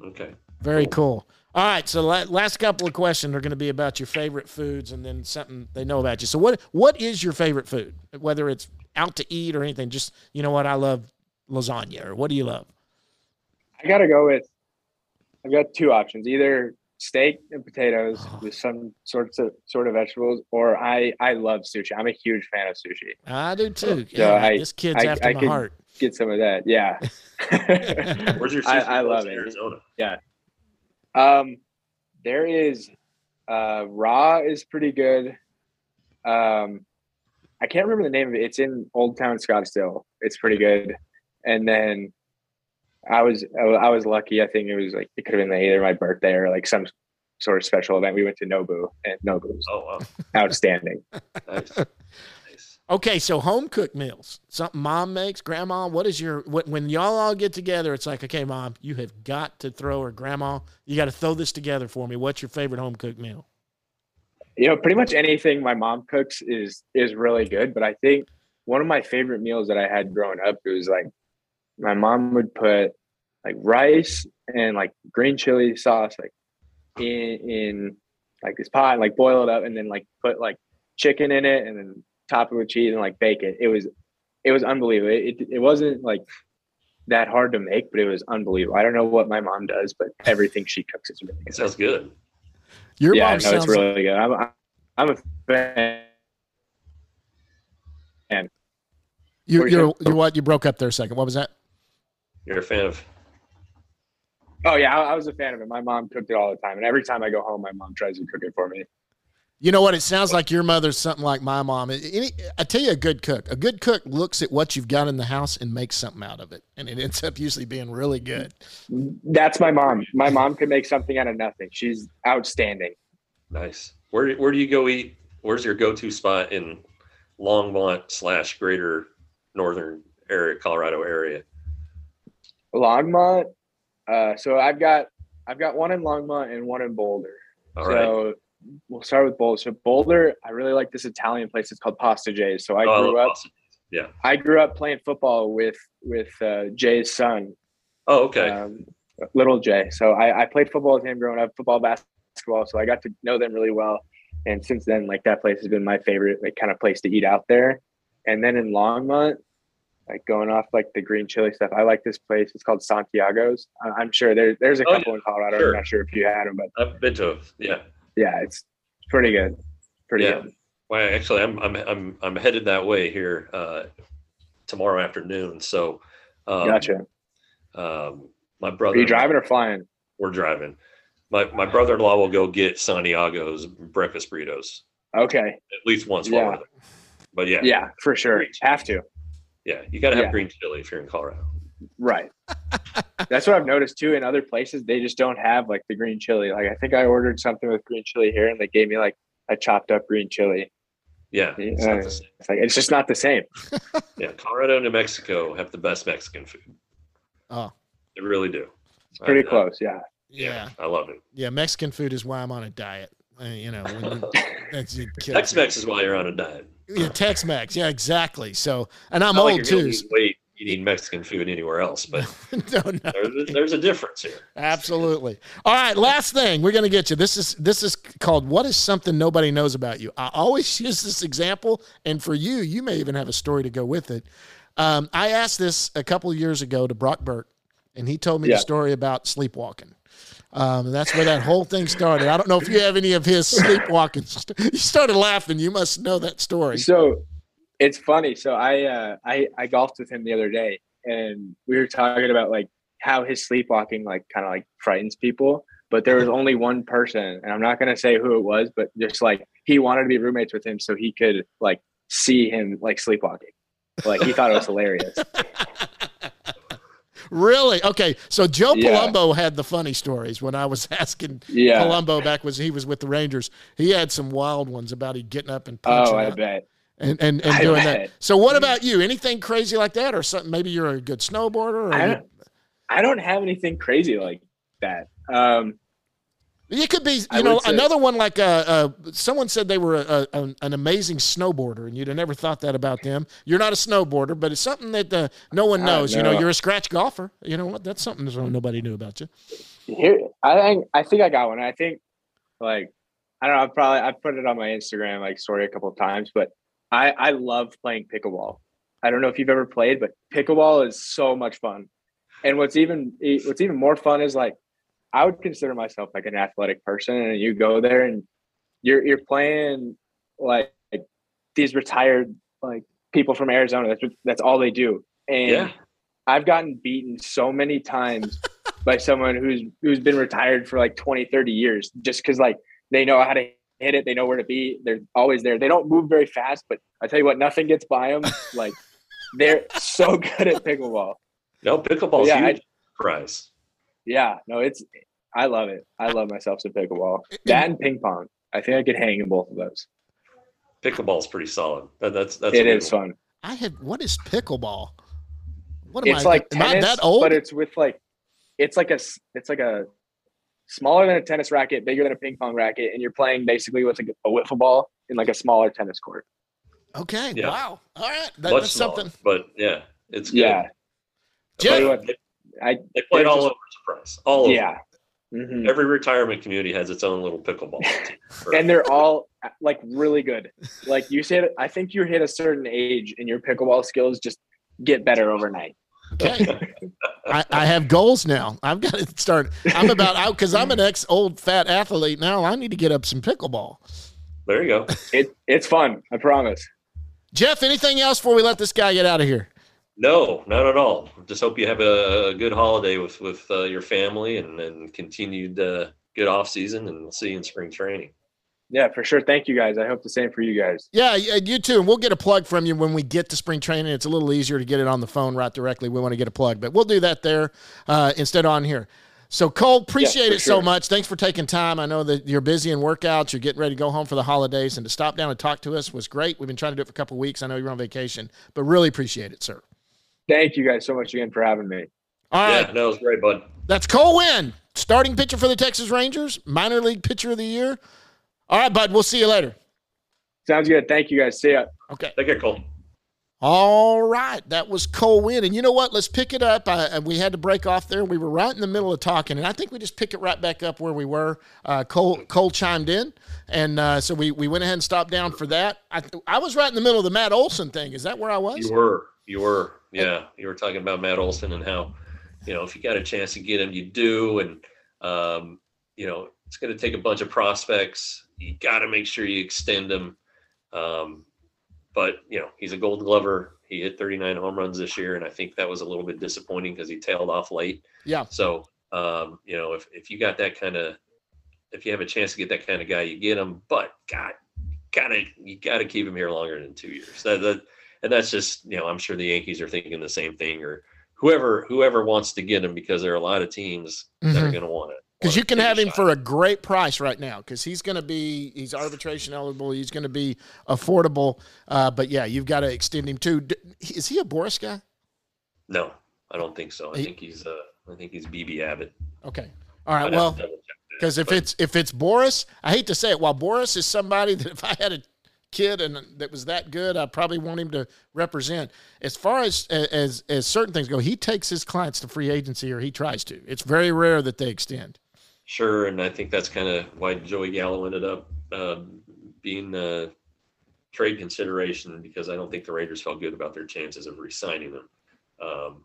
Okay. very cool? All right, so la- last couple of questions are going to be about your favorite foods and then something they know about you. So what what is your favorite food? Whether it's out to eat or anything, just you know what I love lasagna or what do you love? I gotta go with. I've got two options: either steak and potatoes with some sorts of sort of vegetables, or I I love sushi. I'm a huge fan of sushi. I do too. So Yeah, I- this kid's I- after I my could- heart. Get some of that, yeah. Where's your sushi I place love in it. Arizona? Um, there is uh, raw is pretty good. Um, I can't remember the name of it. It's in Old Town Scottsdale. It's pretty good. And then I was I was lucky. I think it was like it could have been either my birthday or like some sort of special event. We went to Nobu, and Nobu was Oh wow, outstanding. nice. nice. Okay, so home cooked meals, something mom makes, grandma. What is your when, when y'all all get together? It's like, okay, mom, you have got to throw or grandma, you got to throw this together for me. What's your favorite home cooked meal? You know, pretty much anything my mom cooks is is really good. But I think one of my favorite meals that I had growing up it was like my mom would put like rice and like green chili sauce like in in like this pot, like boil it up, and then like put like chicken in it, and then top it with cheese and like bake it. It was it was unbelievable. It it, it wasn't like that hard to make, but it was unbelievable. I don't know what my mom does, but everything she cooks is really good. Sounds good. Your yeah, mom no, sounds it's really good. I'm I'm a fan. You, you you're you what you broke up there a second. What was that? You're a fan of Oh yeah, I, I was a fan of it. My mom cooked it all the time, and every time I go home, my mom tries to cook it for me. You know what? It sounds like your mother's something like my mom. Any, I tell you, a good cook. A good cook looks at what you've got in the house and makes something out of it, and it ends up usually being really good. That's my mom. My mom can make something out of nothing. She's outstanding. nice. Where where do you go eat? Where's your go-to spot in Longmont slash Greater Northern area, Colorado area? Longmont. Uh, so I've got I've got one in Longmont and one in Boulder. All right. We'll start with Boulder. So Boulder, I really like this Italian place. It's called Pasta Jay's. So I Oh, grew love up. pasta. Yeah. I grew up playing football with with uh, Jay's son, Oh, okay. um, little Jay. So I, I played football with him growing up, football, basketball. So I got to know them really well. And since then, like that place has been my favorite, like kind of place to eat out there. And then in Longmont, like going off like the green chili stuff, I like this place. It's called Santiago's. I- I'm sure there, there's a Oh, couple in Colorado. Sure. I'm not sure if you had them, but I've been to. Yeah. Yeah, it's pretty good. Pretty Yeah. good. Well, actually, I'm I'm I'm I'm headed that way here uh, tomorrow afternoon. So, um, Gotcha. Um, my Are brother. you driving or flying? We're driving. My my brother-in-law will go get Santiago's breakfast burritos Okay. at least once Yeah. while we're there. But yeah, Yeah, for sure. Have to. yeah, you got to have Yeah. green chili if you're in Colorado. Right. That's what I've noticed too. In other places, they just don't have like the green chili. Like I think I ordered something with green chili here, and they gave me like a chopped up green chili. Yeah, it's not the same. It's like it's just not the same. Yeah, Colorado New Mexico have the best Mexican food. Oh, They really do. It's pretty I- I- close. Yeah. yeah, I love it. yeah. Mexican food is why I'm on a diet. Uh, you know, when you, that's it kills Tex-Mex is why you're on a diet. Yeah, Tex-Mex. Yeah, exactly. So, and I'm Not like old you're too. lose weight eating Mexican food anywhere else, but no, no. there's, there's a difference here. Absolutely. All right, last thing we're going to get you. This is this is called "What is something nobody knows about you." I always use this example, and for you, you may even have a story to go with it. Um, I asked this a couple of years ago to Brock Burke, and he told me Yeah. the story about sleepwalking. Um, and that's where that whole thing started. I don't know if you have any of his sleepwalking. st- You started laughing. You must know that story. So it's funny. So I uh I I golfed with him the other day and we were talking about like how his sleepwalking like kind of like frightens people. But there was only one person, and I'm not gonna say who it was, but just like he wanted to be roommates with him so he could like see him like sleepwalking. Like he thought it was hilarious. Really? Okay. So Joe Yeah. Palumbo had the funny stories when I was asking Yeah. Palumbo back was he was with the Rangers. He had some wild ones about he getting up and punching Oh, I out bet. And and, and doing that. So what about you? Anything crazy like that, or something? Maybe you're a good snowboarder. Or I don't, I don't have anything crazy like that. Um, you could be, I you know, say- another one like uh, uh, someone said they were a, a, an, amazing snowboarder, and you'd have never thought that about them. You're not a snowboarder, but it's something that uh, no one Uh, knows. You know, you're a scratch golfer. You know what? That's something that nobody knew about you. Here, I think I think I got one. I think like I don't know. I probably I put it on my Instagram like story a couple of times, but I I love playing pickleball. I don't know if you've ever played, but pickleball is so much fun. And what's even what's even more fun is like I would consider myself like an athletic person, and you go there and you're you're playing like, like these retired like people from Arizona. That's that's all they do, and Yeah. I've gotten beaten so many times by someone who's who's been retired for like 20, 30 years, just because like they know how to hit it, they know where to be, they're always there. They don't move very fast, but I tell you what, nothing gets by them. Like they're so good at pickleball. No, pickleball's Yeah, I- huge prize. Yeah, no, it's I love it. I love myself some pickleball. That and ping pong. I think I could hang in both of those. Pickleball's pretty solid. That, that's that's it is a one. fun. I had what is pickleball? What am It's I? like am I tennis, that old? but it's with like it's like a it's like a smaller than a tennis racket, bigger than a ping pong racket, and you're playing basically with like a wiffle ball in like a smaller tennis court. okay. Yeah. Wow. All right. That, Much that's smaller, something. but yeah, it's good. Yeah, Jeff- what, They, I they play it all just- over Surprise. All over. yeah, Mhm. Every retirement community has its own little pickleball team. and they're all like really good. Like you said, I think you hit a certain age and your pickleball skills just get better overnight. Okay. I, I have goals now. I've got to start. I'm about out because I'm an ex old fat athlete now. I need to get up some pickleball. there you go. It it's fun, I promise. Jeff, anything else before we let this guy get out of here? No, not at all. Just hope you have a, a good holiday with with uh, your family and and continued uh, good off season, and we'll see you in spring training. Yeah, for sure. Thank you guys. I hope the same for you guys. Yeah, yeah, you too. And we'll get a plug from you when we get to spring training. It's a little easier to get it on the phone right directly. We want to get a plug, but we'll do that there uh, instead on here. So, Cole, appreciate for it so much. Thanks for taking time. I know that you're busy in workouts. You're getting ready to go home for the holidays, and to stop down and talk to us was great. We've been trying to do it for a couple of weeks. I know you're on vacation, but really appreciate it, sir. Thank you guys so much again for having me. All right, Yeah, no, it was great, bud. that's Cole Winn, starting pitcher for the Texas Rangers, minor league pitcher of the year. All right, bud. We'll see you later. Sounds good. Thank you guys. See ya. Okay. Take care, Cole. All right, that was Cole Winn, and you know what? Let's pick it up. Uh, we had to break off there. We were right in the middle of talking, and I think we just pick it right back up where we were. Uh, Cole Cole chimed in, and uh, so we we went ahead and stopped down for that. I I was right in the middle of the Matt Olson thing. Is that where I was? You were, you were, yeah. You were talking about Matt Olson and how, you know, if you got a chance to get him, you do, and um, you know, it's going to take a bunch of prospects. You got to make sure you extend him. Um, but you know, he's a Gold Glover. He hit 39 home runs this year, and I think that was a little bit disappointing because he tailed off late. Yeah. So, um, you know, if if you got that kind of, if you have a chance to get that kind of guy, you get him. But God, gotta you gotta keep him here longer than two years. That, that and that's just you know I'm sure the Yankees are thinking the same thing or whoever whoever wants to get him because there are a lot of teams that are Mhm. going to want it Because you can have him for a great price right now. Because he's going to be he's arbitration eligible. He's going to be affordable. Uh, but yeah, you've got to extend him too. D- Is he a Boras guy? no I don't think so I He- think he's uh I think he's BB Abbott Okay. All right. I'd Well. to double check that, Because if but- it's if it's Boras, I hate to say it. While Boras is somebody that if I had a kid and that was that good, I probably want him to represent. As far as as as certain things go, he takes his clients to free agency or he tries to. It's very rare that they extend. Sure, and I think that's kind of why Joey Gallo ended up um, being a trade consideration because I don't think the Raiders felt good about their chances of re-signing him. Um,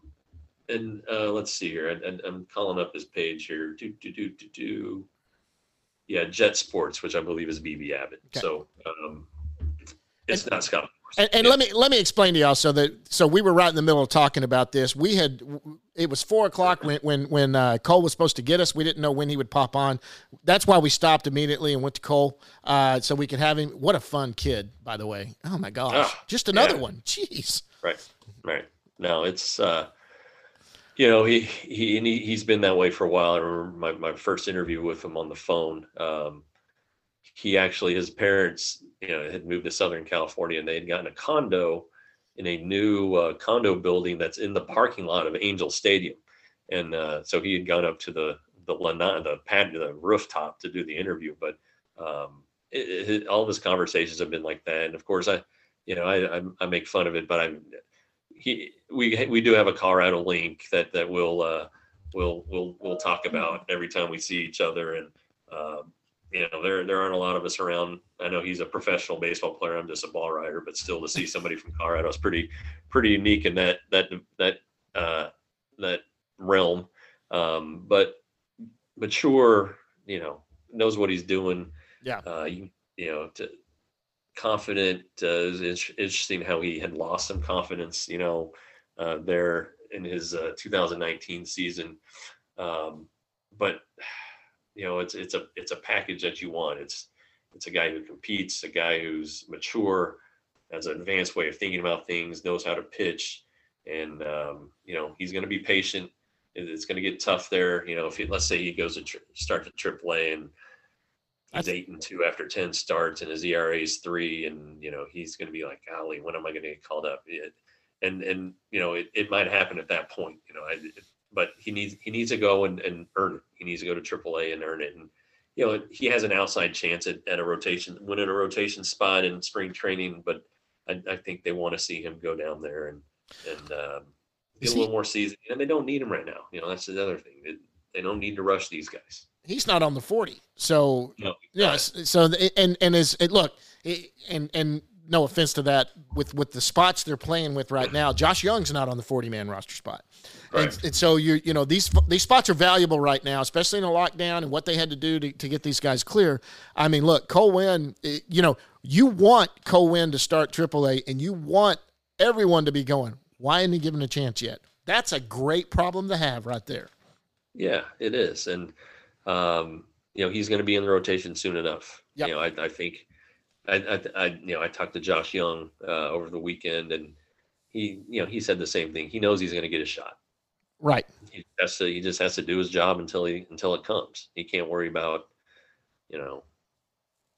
and uh, let's see here, I, I'm calling up his page here. Do do do do do. Yeah, Jet Sports, which I believe is BB Abbott. Okay. So um, it's not Scott. And, and let me let me explain to y'all so that so we were right in the middle of talking about this. We had it was four o'clock when when when uh, Cole was supposed to get us. We didn't know when he would pop on. That's why we stopped immediately and went to Cole uh, so we could have him. What a fun kid, by the way. Oh my gosh, Ah, just another yeah. one. Jeez. Right, right. No, it's uh, you know he he and he, he's been that way for a while. I remember my, my first interview with him on the phone. Um, he actually his parents you know had moved to Southern California and they had gotten a condo in a new uh, condo building that's in the parking lot of Angel Stadium, and uh, so he had gone up to the the lanai, the pad the rooftop to do the interview, but um, it, it, all of his conversations have been like that, and of course I you know, I, I I make fun of it, but I'm he we we do have a Colorado link that that we'll uh we'll we'll we'll talk about every time we see each other, and um, you know there there aren't a lot of us around. I know he's a professional baseball player. I'm just a ball rider, but still to see somebody from Colorado is pretty pretty unique in that that that uh, that realm. Um, but mature, you know, knows what he's doing. Yeah. Uh, you, you know, to, confident. Uh, it's interesting how he had lost some confidence, you know, uh, there in his uh, 2019 season. Um, but you know, it's it's a it's a package that you want. It's it's a guy who competes, a guy who's mature, has an advanced way of thinking about things, knows how to pitch, and um, you know he's going to be patient. It's going to get tough there. You know, if he, let's say he goes to tri- start to AAA and he's eight and two after ten starts, and his ERA is three, and you know he's going to be like, "Golly, when am I going to get called up?" It, and and you know it, it might happen at that point. You know, I, but he needs he needs to go and, and earn it. He needs to go to AAA and earn it. And you know he has an outside chance at, at a rotation, winning a rotation spot in spring training. But I, I think they want to see him go down there and and um, get a little more season. And they don't need him right now. You know that's the other thing. They, they don't need to rush these guys. He's not on the forty, so no, yes. So and and as it look and and no offense to that with with the spots they're playing with right now. Josh Jung's not on the 40 man roster spot. Right. And, and, so you you know these these spots are valuable right now, especially in a lockdown and what they had to do to, to get these guys clear. I mean, look, Cole Winn, eh, you know, you want Cole Winn to start AAA, and you want everyone to be going. Why isn't he given a chance yet? That's a great problem to have right there. Yeah, it is, and um, you know he's going to be in the rotation soon enough. Yep. You know, I, I think I, I, I, you know, I talked to Josh Jung uh, over the weekend, and he, you know, he said the same thing. He knows he's going to get a shot. Right. He has to. He just has to do his job until he until it comes. He can't worry about, you know,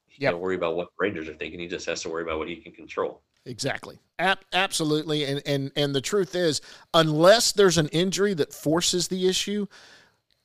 he yep. can't worry about what Rangers are thinking. He just has to worry about what he can control. Exactly. A- absolutely. And and and the truth is, unless there's an injury that forces the issue,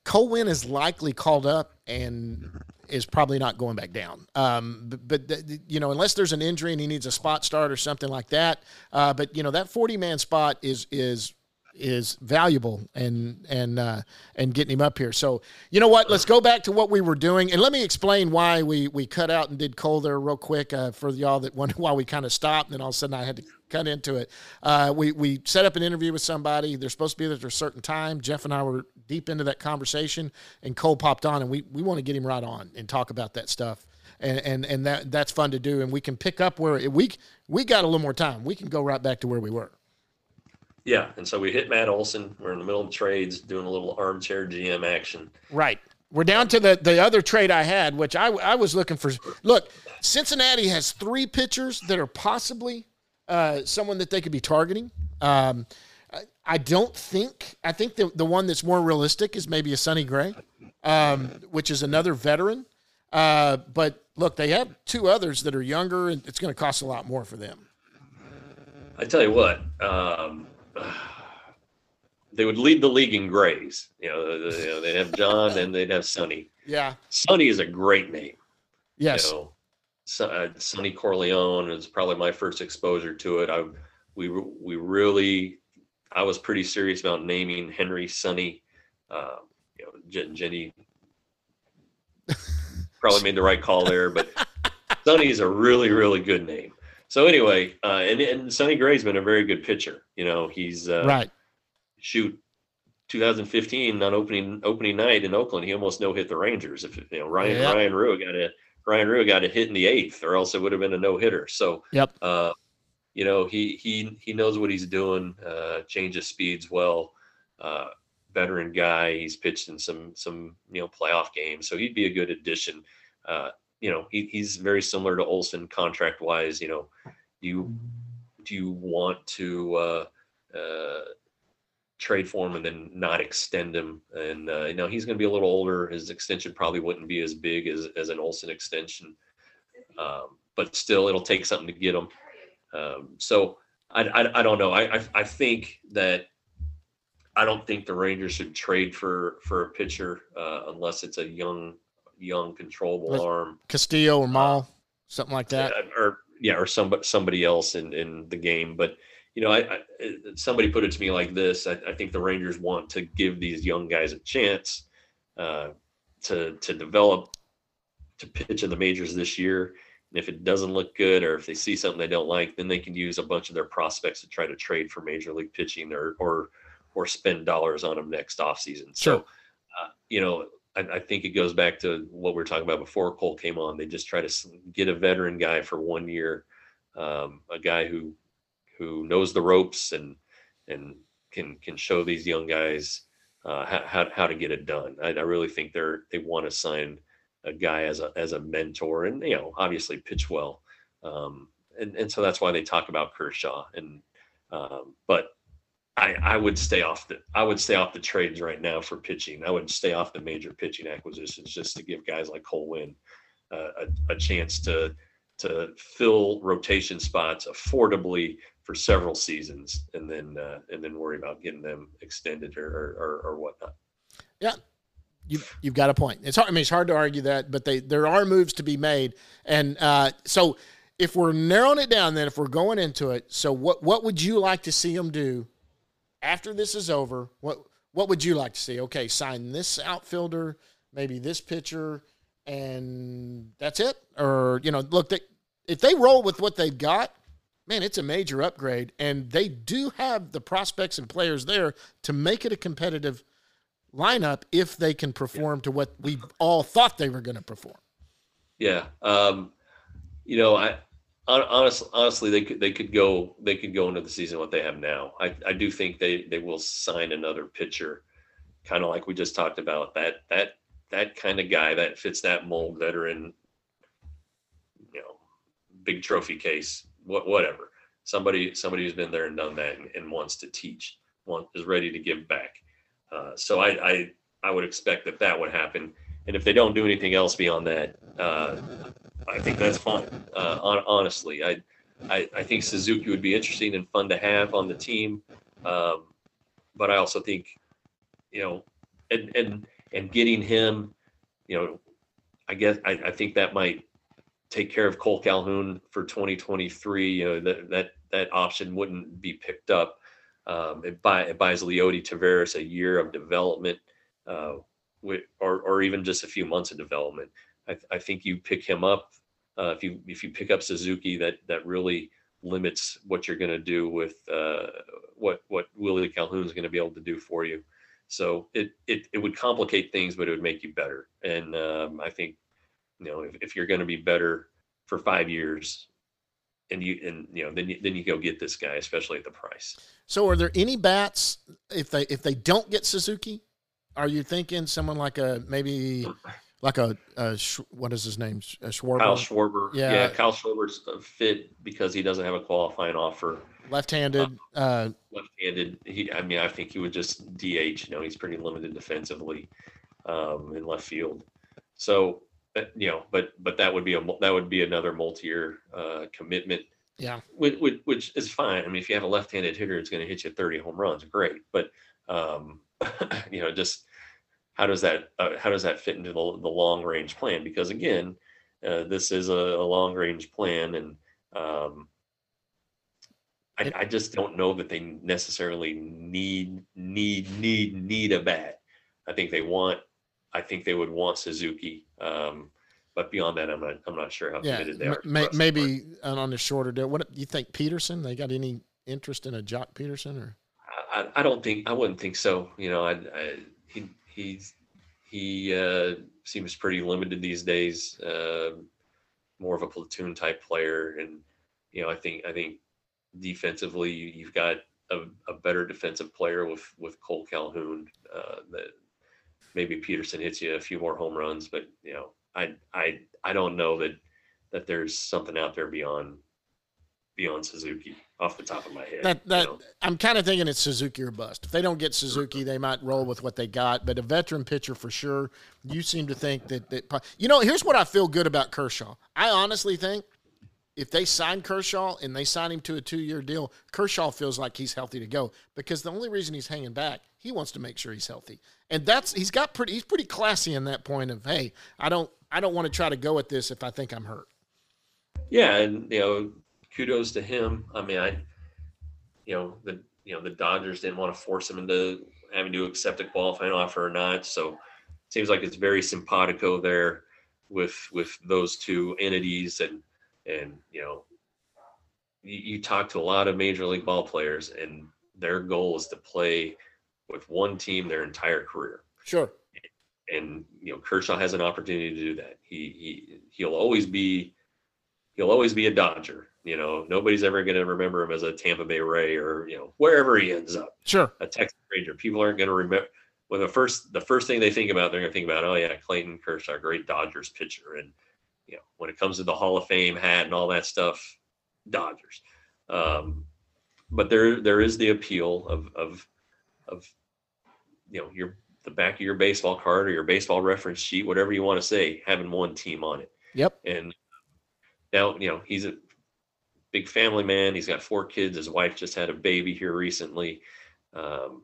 Cole Winn is likely called up and is probably not going back down. Um, but, but, you know, unless there's an injury and he needs a spot start or something like that. Uh, but you know, that 40 man spot is is is valuable and and uh, and getting him up here. So you know what? Let's go back to what we were doing, and let me explain why we we cut out and did Cole there real quick uh, for y'all that wonder why we kind of stopped, and then all of a sudden I had to cut into it. Uh, we we set up an interview with somebody. They're supposed to be there at a certain time. Jeff and I were deep into that conversation, and Cole popped on, and we we want to get him right on and talk about that stuff. And, and and that that's fun to do, and we can pick up where we we got a little more time. We can go right back to where we were. Yeah, and so we hit Matt Olson. We're in the middle of trades, doing a little armchair GM action. Right. We're down to the the other trade I had, which I I was looking for. Look, Cincinnati has three pitchers that are possibly uh, someone that they could be targeting. Um, I don't think. I think the the one that's more realistic is maybe a Sonny Gray, um, which is another veteran. Uh, but look, they have two others that are younger, and it's going to cost a lot more for them. I tell you what, um, they would lead the league in grays. You know, you know, they'd have John and they'd have Sonny. Yeah. Sonny is a great name. Yes. You know, Sonny Corleone is probably my first exposure to it. I we we really I was pretty serious about naming Henry Sonny. Uh, you know, Jen, Jenny probably made the right call there, but Sonny is a really really good name. So anyway, uh, and and Sonny Gray's been a very good pitcher. You know, he's uh, right. Shoot, 2015 on opening opening night in Oakland, he almost no hit the Rangers. If you know Ryan yep. Ryan Rua got a Ryan Rua got a hit in the eighth, or else it would have been a no hitter. So yep. Uh, you know he he he knows what he's doing. Uh, changes speeds well. Uh, veteran guy. He's pitched in some some you know playoff games, so he'd be a good addition. Uh, you know, he, he's very similar to Olson contract wise. You know, do you do you want to uh, uh, trade for him and then not extend him? And uh, you know, he's going to be a little older. His extension probably wouldn't be as big as as an Olson extension, um, but still, it'll take something to get him. Um, so I, I, I don't know. I, I I think that I don't think the Rangers should trade for for a pitcher uh, unless it's a young young controllable With arm. Castillo or Mahle, uh, something like that. Or yeah, or somebody somebody else in in the game. But you know, I, I somebody put it to me like this. I, I, think the Rangers want to give these young guys a chance uh, to to develop to pitch in the majors this year. And if it doesn't look good, or if they see something they don't like, then they can use a bunch of their prospects to try to trade for major league pitching or or or spend dollars on them next offseason. Sure. So, uh, you know, I, I, think it goes back to what we were talking about before Cole came on. They just try to get a veteran guy for one year, um, a guy who who knows the ropes and and can can show these young guys uh, how, how to get it done. I, I really think they're they want to sign a guy as a as a mentor and you know obviously pitch well, um, and and so that's why they talk about Kershaw and um, but I, I would stay off the I would stay off the trades right now for pitching. I would stay off the major pitching acquisitions just to give guys like Cole Winn uh, a, a chance to to fill rotation spots affordably for several seasons, and then uh, and then worry about getting them extended or or, or whatnot. Yeah, you've you've got a point. It's hard. I mean, it's hard to argue that, but they there are moves to be made, and uh, so if we're narrowing it down, then if we're going into it, so what what would you like to see them do after this is over? What what would you like to see? Okay, sign this outfielder, maybe this pitcher, and that's it. Or you know, look, they, if they roll with what they've got, man, it's a major upgrade, and they do have the prospects and players there to make it a competitive lineup if they can perform to what we all thought they were going to perform. Yeah, um, you know, I honestly, honestly, they could they could go they could go into the season what they have now. I, I do think they they will sign another pitcher, kind of like we just talked about that that that kind of guy that fits that mold, veteran, you know, big trophy case, what whatever. Somebody somebody who's been there and done that and, and wants to teach, want is ready to give back. Uh, so I, I I would expect that that would happen. And if they don't do anything else beyond that, uh, I think that's fine. Uh, on, honestly, I, I, I think Suzuki would be interesting and fun to have on the team, um, but I also think, you know, and and and getting him, you know, I guess I, I think that might take care of Cole Calhoun for 2023. You know that that that option wouldn't be picked up. Um, it, buy, it buys Leody Taveras a year of development, uh, with, or or even just a few months of development. I, I think you pick him up uh, if you if you pick up Suzuki, that that really limits what you're going to do with uh, what what Willie Calhoun is going to be able to do for you. So it, it it would complicate things, but it would make you better. And um, I think you know if, if you're going to be better for five years, and you and you know then you, then you go get this guy, especially at the price. So are there any bats if they if they don't get Suzuki? Are you thinking someone like a maybe like a, a what is his name? A Schwarber. Kyle Schwarber. Yeah. yeah, Kyle Schwarber's a fit because he doesn't have a qualifying offer. Left-handed. Uh, uh, left-handed. He, I mean, I think he would just DH. You know, he's pretty limited defensively um, in left field. So, you know, but but that would be a that would be another multi-year uh, commitment. Yeah, which, which, which is fine. I mean, if you have a left-handed hitter, it's going to hit you 30 home runs. Great, but um, you know, just how does that uh, how does that fit into the, the long range plan? Because again, uh, this is a, a, long range plan, and um, I, I, just don't know that they necessarily need need need need a bat. I think they want. I think they would want Suzuki. Um, but beyond that, I'm not. I'm not sure how yeah, committed they are. May, maybe on the shorter deal. What do you think, Pederson? They got any interest in a Joc Pederson or? I, I don't think. I wouldn't think so. You know, I, I he he's he uh, seems pretty limited these days. Uh, more of a platoon type player, and you know, I think I think defensively you've got a, a better defensive player with with Cole Calhoun. Uh, that maybe Pederson hits you a few more home runs, but you know, I I I don't know that that there's something out there beyond beyond Suzuki off the top of my head. That that you know? I'm kind of thinking it's Suzuki or bust. If they don't get Suzuki, they might roll with what they got. But a veteran pitcher for sure. You seem to think that that you know. Here's what I feel good about Kershaw. I honestly think if they sign Kershaw and they sign him to a two year deal, Kershaw feels like he's healthy to go because the only reason he's hanging back, he wants to make sure he's healthy. And that's he's got pretty he's pretty classy in that point of hey, I don't I don't want to try to go at this if I think I'm hurt. Yeah, and you know, kudos to him. I mean, I, you know, the you know the Dodgers didn't want to force him into having to accept a qualifying offer or not. So it seems like it's very simpatico there with with those two entities and and you know you, you talk to a lot of major league ball players and their goal is to play with one team their entire career. Sure. and you know Kershaw has an opportunity to do that. He he he'll always be he'll always be a Dodger. You know, nobody's ever going to remember him as a Tampa Bay Ray or you know wherever he ends up. Sure, a Texas Ranger. People aren't going to remember. When the first the first thing they think about, they're going to think about, oh yeah, Clayton Kershaw, great Dodgers pitcher, and you know when it comes to the Hall of Fame hat and all that stuff, Dodgers. Um, but there there is the appeal of of of you know your the back of your baseball card or your baseball reference sheet, whatever you want to say, having one team on it. Yep. And now you know he's a big family man. He's got four kids. His wife just had a baby here recently. Um,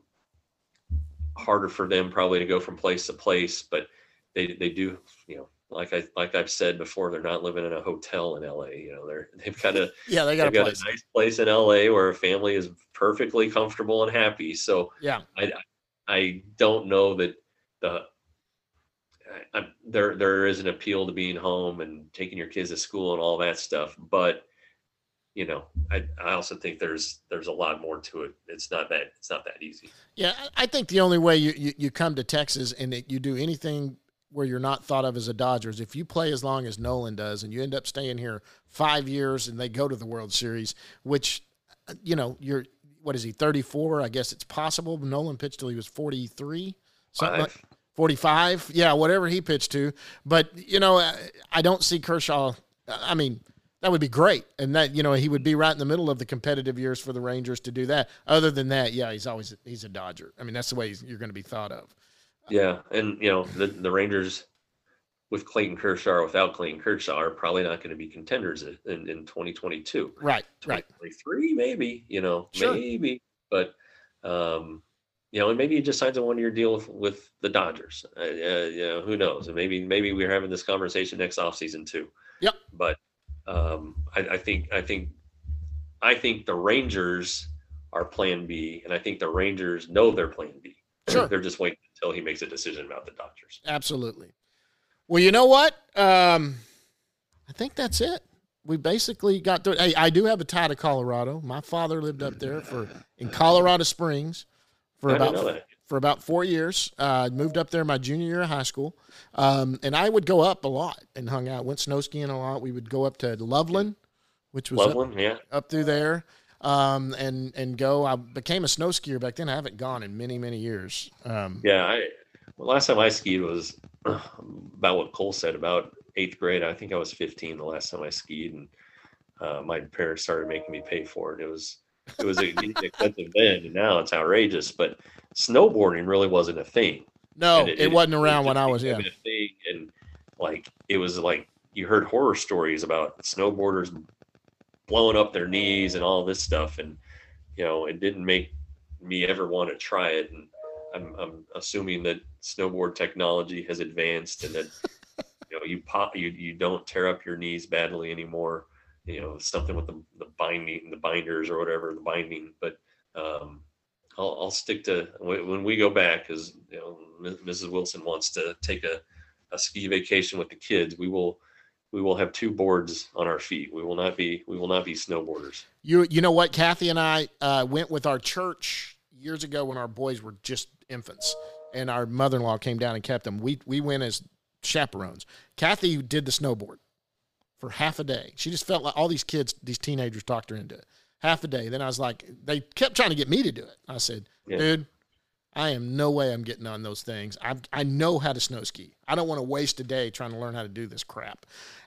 harder for them probably to go from place to place, but they they do you know like I like I've said before, they're not living in a hotel in LA. You know, they're they've got a yeah they got, a, got a nice place in LA where a family is perfectly comfortable and happy. So yeah, I I don't know that the I, I, there there is an appeal to being home and taking your kids to school and all that stuff, but you know, I, I also think there's there's a lot more to it. It's not that it's not that easy. Yeah, I think the only way you, you, you come to Texas and that you do anything where you're not thought of as a Dodger is if you play as long as Nolan does and you end up staying here five years and they go to the World Series, which uh, you know, you're what is he, 34? I guess it's possible. Nolan pitched till he was 43, something like 45. Yeah, whatever he pitched to. But, you know, I don't see Kershaw. I mean, that would be great. And that, you know, he would be right in the middle of the competitive years for the Rangers to do that. Other than that, yeah, he's always he's a Dodger. I mean, that's the way you're going to be thought of. Yeah, and you know, the the Rangers with Clayton Kershaw or without Clayton Kershaw are probably not going to be contenders in, in 2022. Right, right. 2023 maybe, you know, Sure. maybe, but um you know, and maybe he just signs a one-year deal with, with the Dodgers. Uh, uh, you know, who knows? And maybe maybe we're having this conversation next offseason too. Yep. But um, I, I think I think I think the Rangers are Plan B, and I think the Rangers know their Plan B. Sure. They're just waiting until he makes a decision about the Dodgers. Absolutely. Well, you know what? Um, I think that's it. We basically got through. Hey, I do have a tie to Colorado. My father lived up there for in Colorado Springs for about for about four years. Uh, moved up there my junior year of high school, um, and I would go up a lot and hung out. Went snow skiing a lot. We would go up to Loveland, which was up- yeah. up through there um, and and go. I became a snow skier back then. I haven't gone in many many years. Um, Yeah, I well, last time I skied was about what Cole said about eighth grade. I think I was 15 the last time I skied, and uh, my parents started making me pay for it. It was it was a expensive then, and now it's outrageous. But snowboarding really wasn't a thing. No, And it, wasn't around when I was yeah. a thing, and like it was like you heard horror stories about snowboarders blowing up their knees and all this stuff, and you know it didn't make me ever want to try it. And I'm, I'm assuming that snowboard technology has advanced and that you know you pop you you don't tear up your knees badly anymore. You know something with the the binding the binders or whatever the binding, but um, I'll, I'll stick to when we go back because you know Mrs. Wilson wants to take a, a ski vacation with the kids. We will we will have two boards on our feet. We will not be we will not be snowboarders. You you know what? Kathy and I uh, went with our church years ago when our boys were just infants, and our mother in law came down and kept them. We we went as chaperones. Kathy did the snowboard for half a day. She just felt like all these kids, these teenagers, talked her into it. Half a day. Then I was like, they kept trying to get me to do it. I said, Yeah. dude. I am no way I'm getting on those things. I I know how to snow ski. I don't want to waste a day trying to learn how to do this crap.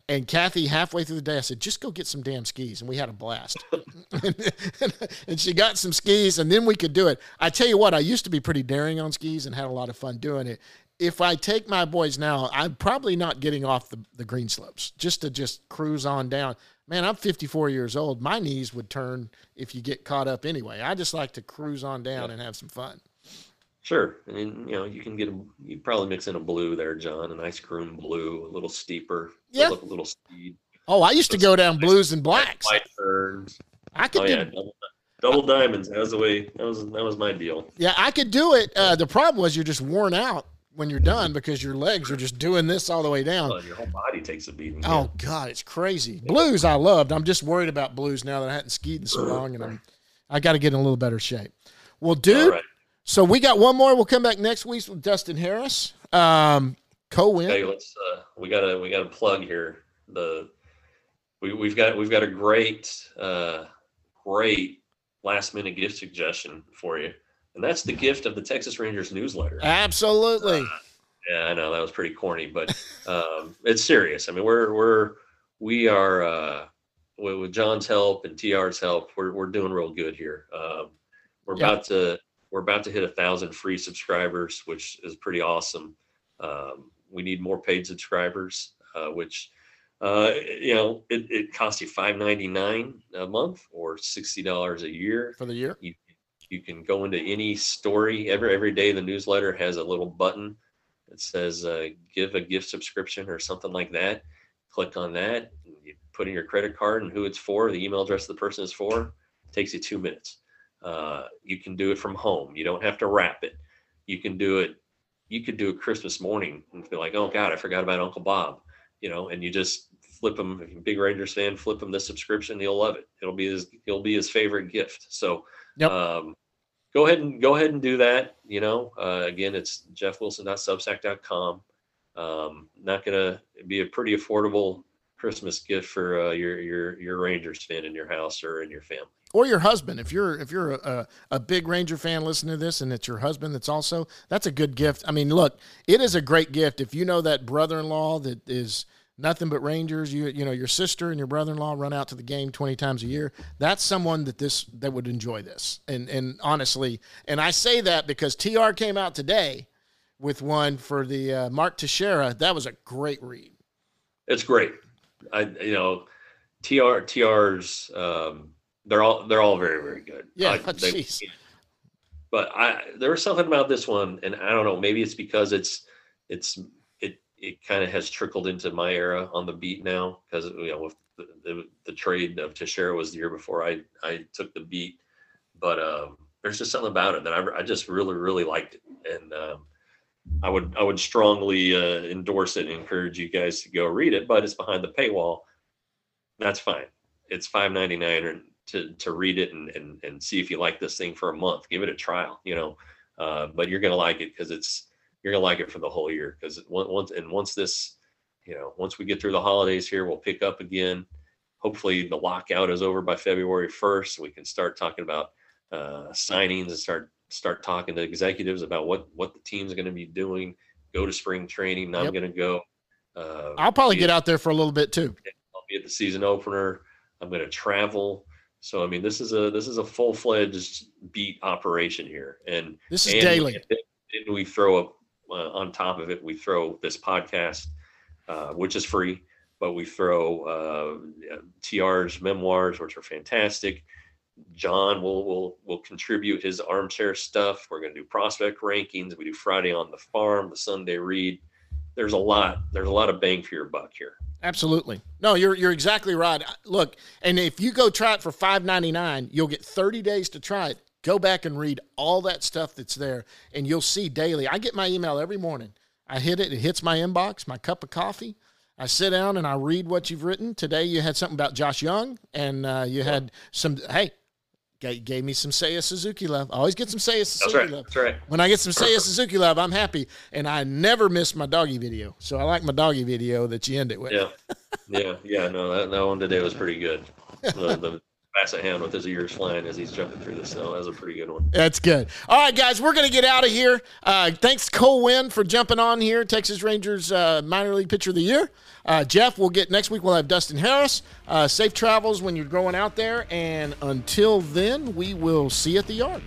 And Kathy, halfway through the day, I said, just go get some damn skis. And we had a blast. and she got some skis, and then we could do it. I tell you what, I used to be pretty daring on skis and had a lot of fun doing it. If I take my boys now, I'm probably not getting off the, the green slopes just to just cruise on down. Man, I'm 54 years old. My knees would turn if you get caught up anyway. I just like to cruise on down and have some fun. Sure, and you know you can get a you probably mix in a blue there, John, a nice groom blue, a little steeper, Yeah. a little, little speed, Oh, I used to go down blues and blacks. wide turns. I could Oh do yeah, double, double diamonds. That was the way. That was that was my deal. Yeah, I could do it. Uh, the problem was you're just worn out when you're done because your legs are just doing this all the way down. Well, your whole body takes a beating. Oh God, it's crazy. Blues I loved. I'm just worried about blues now that I hadn't skied in so long, and I'm I got to get in a little better shape. Well, All dude. So we got one more. We'll come back next week with Dustin Harris. Um, Cole Winn. Hey, let's uh, we gotta we gotta plug here. The we we've got we've got a great uh, great last minute gift suggestion for you, and that's the gift of the Texas Rangers newsletter. Absolutely. Uh, yeah, I know that was pretty corny, but um, it's serious. I mean, we're we're we are uh, with, with John's help and TR's help, we're we're doing real good here. Um, we're Yeah. about to we're about to hit a thousand free subscribers, which is pretty awesome. Um, we need more paid subscribers, uh, which uh, you know it, it costs you five ninety nine a month or sixty dollars a year for the year. you you can go into any story every every day the newsletter has a little button that says uh, give a gift subscription or something like that click on that you put in your credit card and who it's for the email address of the person is for it takes you two minutes uh, you can do it from home you don't have to wrap it you can do it you could do it christmas morning and be like oh god i forgot about uncle bob you know and you just flip him if you're a big rangers fan flip him the subscription he'll love it it'll be his it'll be his favorite gift so Yep. um, go ahead and go ahead and do that. You know, uh, again, it's jeffwilson.substack.com. Um, not gonna be a pretty affordable Christmas gift for uh, your your your Rangers fan in your house or in your family. Or your husband if you're if you're a, a big ranger fan listening to this and it's your husband that's also that's a good gift. I mean look it is a great gift. If you know that brother-in-law that is nothing but rangers you you know your sister and your brother-in-law run out to the game 20 times a year that's someone that this that would enjoy this. And and honestly and i say that because tr came out today with one for the uh, mark teixeira. That was a great read. It's great. I you know, TR TR's um, they're all they're all very very good. Yeah, I- but they- but I there was something about this one, and I don't know. Maybe it's because it's it's it it kind of has trickled into my era on the beat now because you know with the, the, the trade of Teixeira was the year before I I took the beat, but um, there's just something about it that I, I just really really liked it, and um, I would I would strongly uh, endorse it and encourage you guys to go read it. But it's behind the paywall. That's fine. It's five ninety nine or to to read it and, and and see if you like this thing for a month. Give it a trial. You know, uh, but you're gonna like it because it's you're gonna like it for the whole year. Because once and once this, you know, once we get through the holidays here, we'll pick up again. Hopefully, the lockout is over by February first. We can start talking about uh, signings and start start talking to executives about what what the team's going to be doing. Go to spring training. I'm going to go. Uh, i'll probably get at- out there for a little bit too I'll be at the season opener. I'm going to travel. So I mean, this is a this is a full fledged beat operation here, and This is and daily. Then we throw up uh, on top of it. We throw this podcast, uh, which is free, but we throw uh, TR's memoirs, which are fantastic. John will will will contribute his armchair stuff. We're going to do prospect rankings. We do Friday on the farm, the Sunday read. There's a lot. There's a lot of bang for your buck here. Absolutely. No, you're you're exactly right. Look, and if you go try it for five ninety nine, you'll get thirty days to try it. Go back and read all that stuff that's there, and you'll see daily. I get my email every morning. I hit it. It hits my inbox. My cup of coffee. I sit down and I read what you've written. Today you had something about Josh Jung, and uh, you had some. Hey, gave, gave me some Seiya Suzuki love. I always get some Seiya That's Suzuki right. love. That's right. When I get some Seiya Suzuki love, I'm happy, and I never miss my doggy video. So I like my doggy video that you end it with. Yeah, yeah, yeah. No, that, that one today was pretty good. The, the basset hound with his ears flying as he's jumping through the snow. That was a pretty good one. That's good. All right, guys, we're going to get out of here. Uh, thanks, Cole Winn, for jumping on here. Texas Rangers uh, minor league pitcher of the year. Uh, Jeff, we'll get next week. We'll have Dustin Harris. Uh, safe travels when you're going out there. And until then, we will see you at the yard.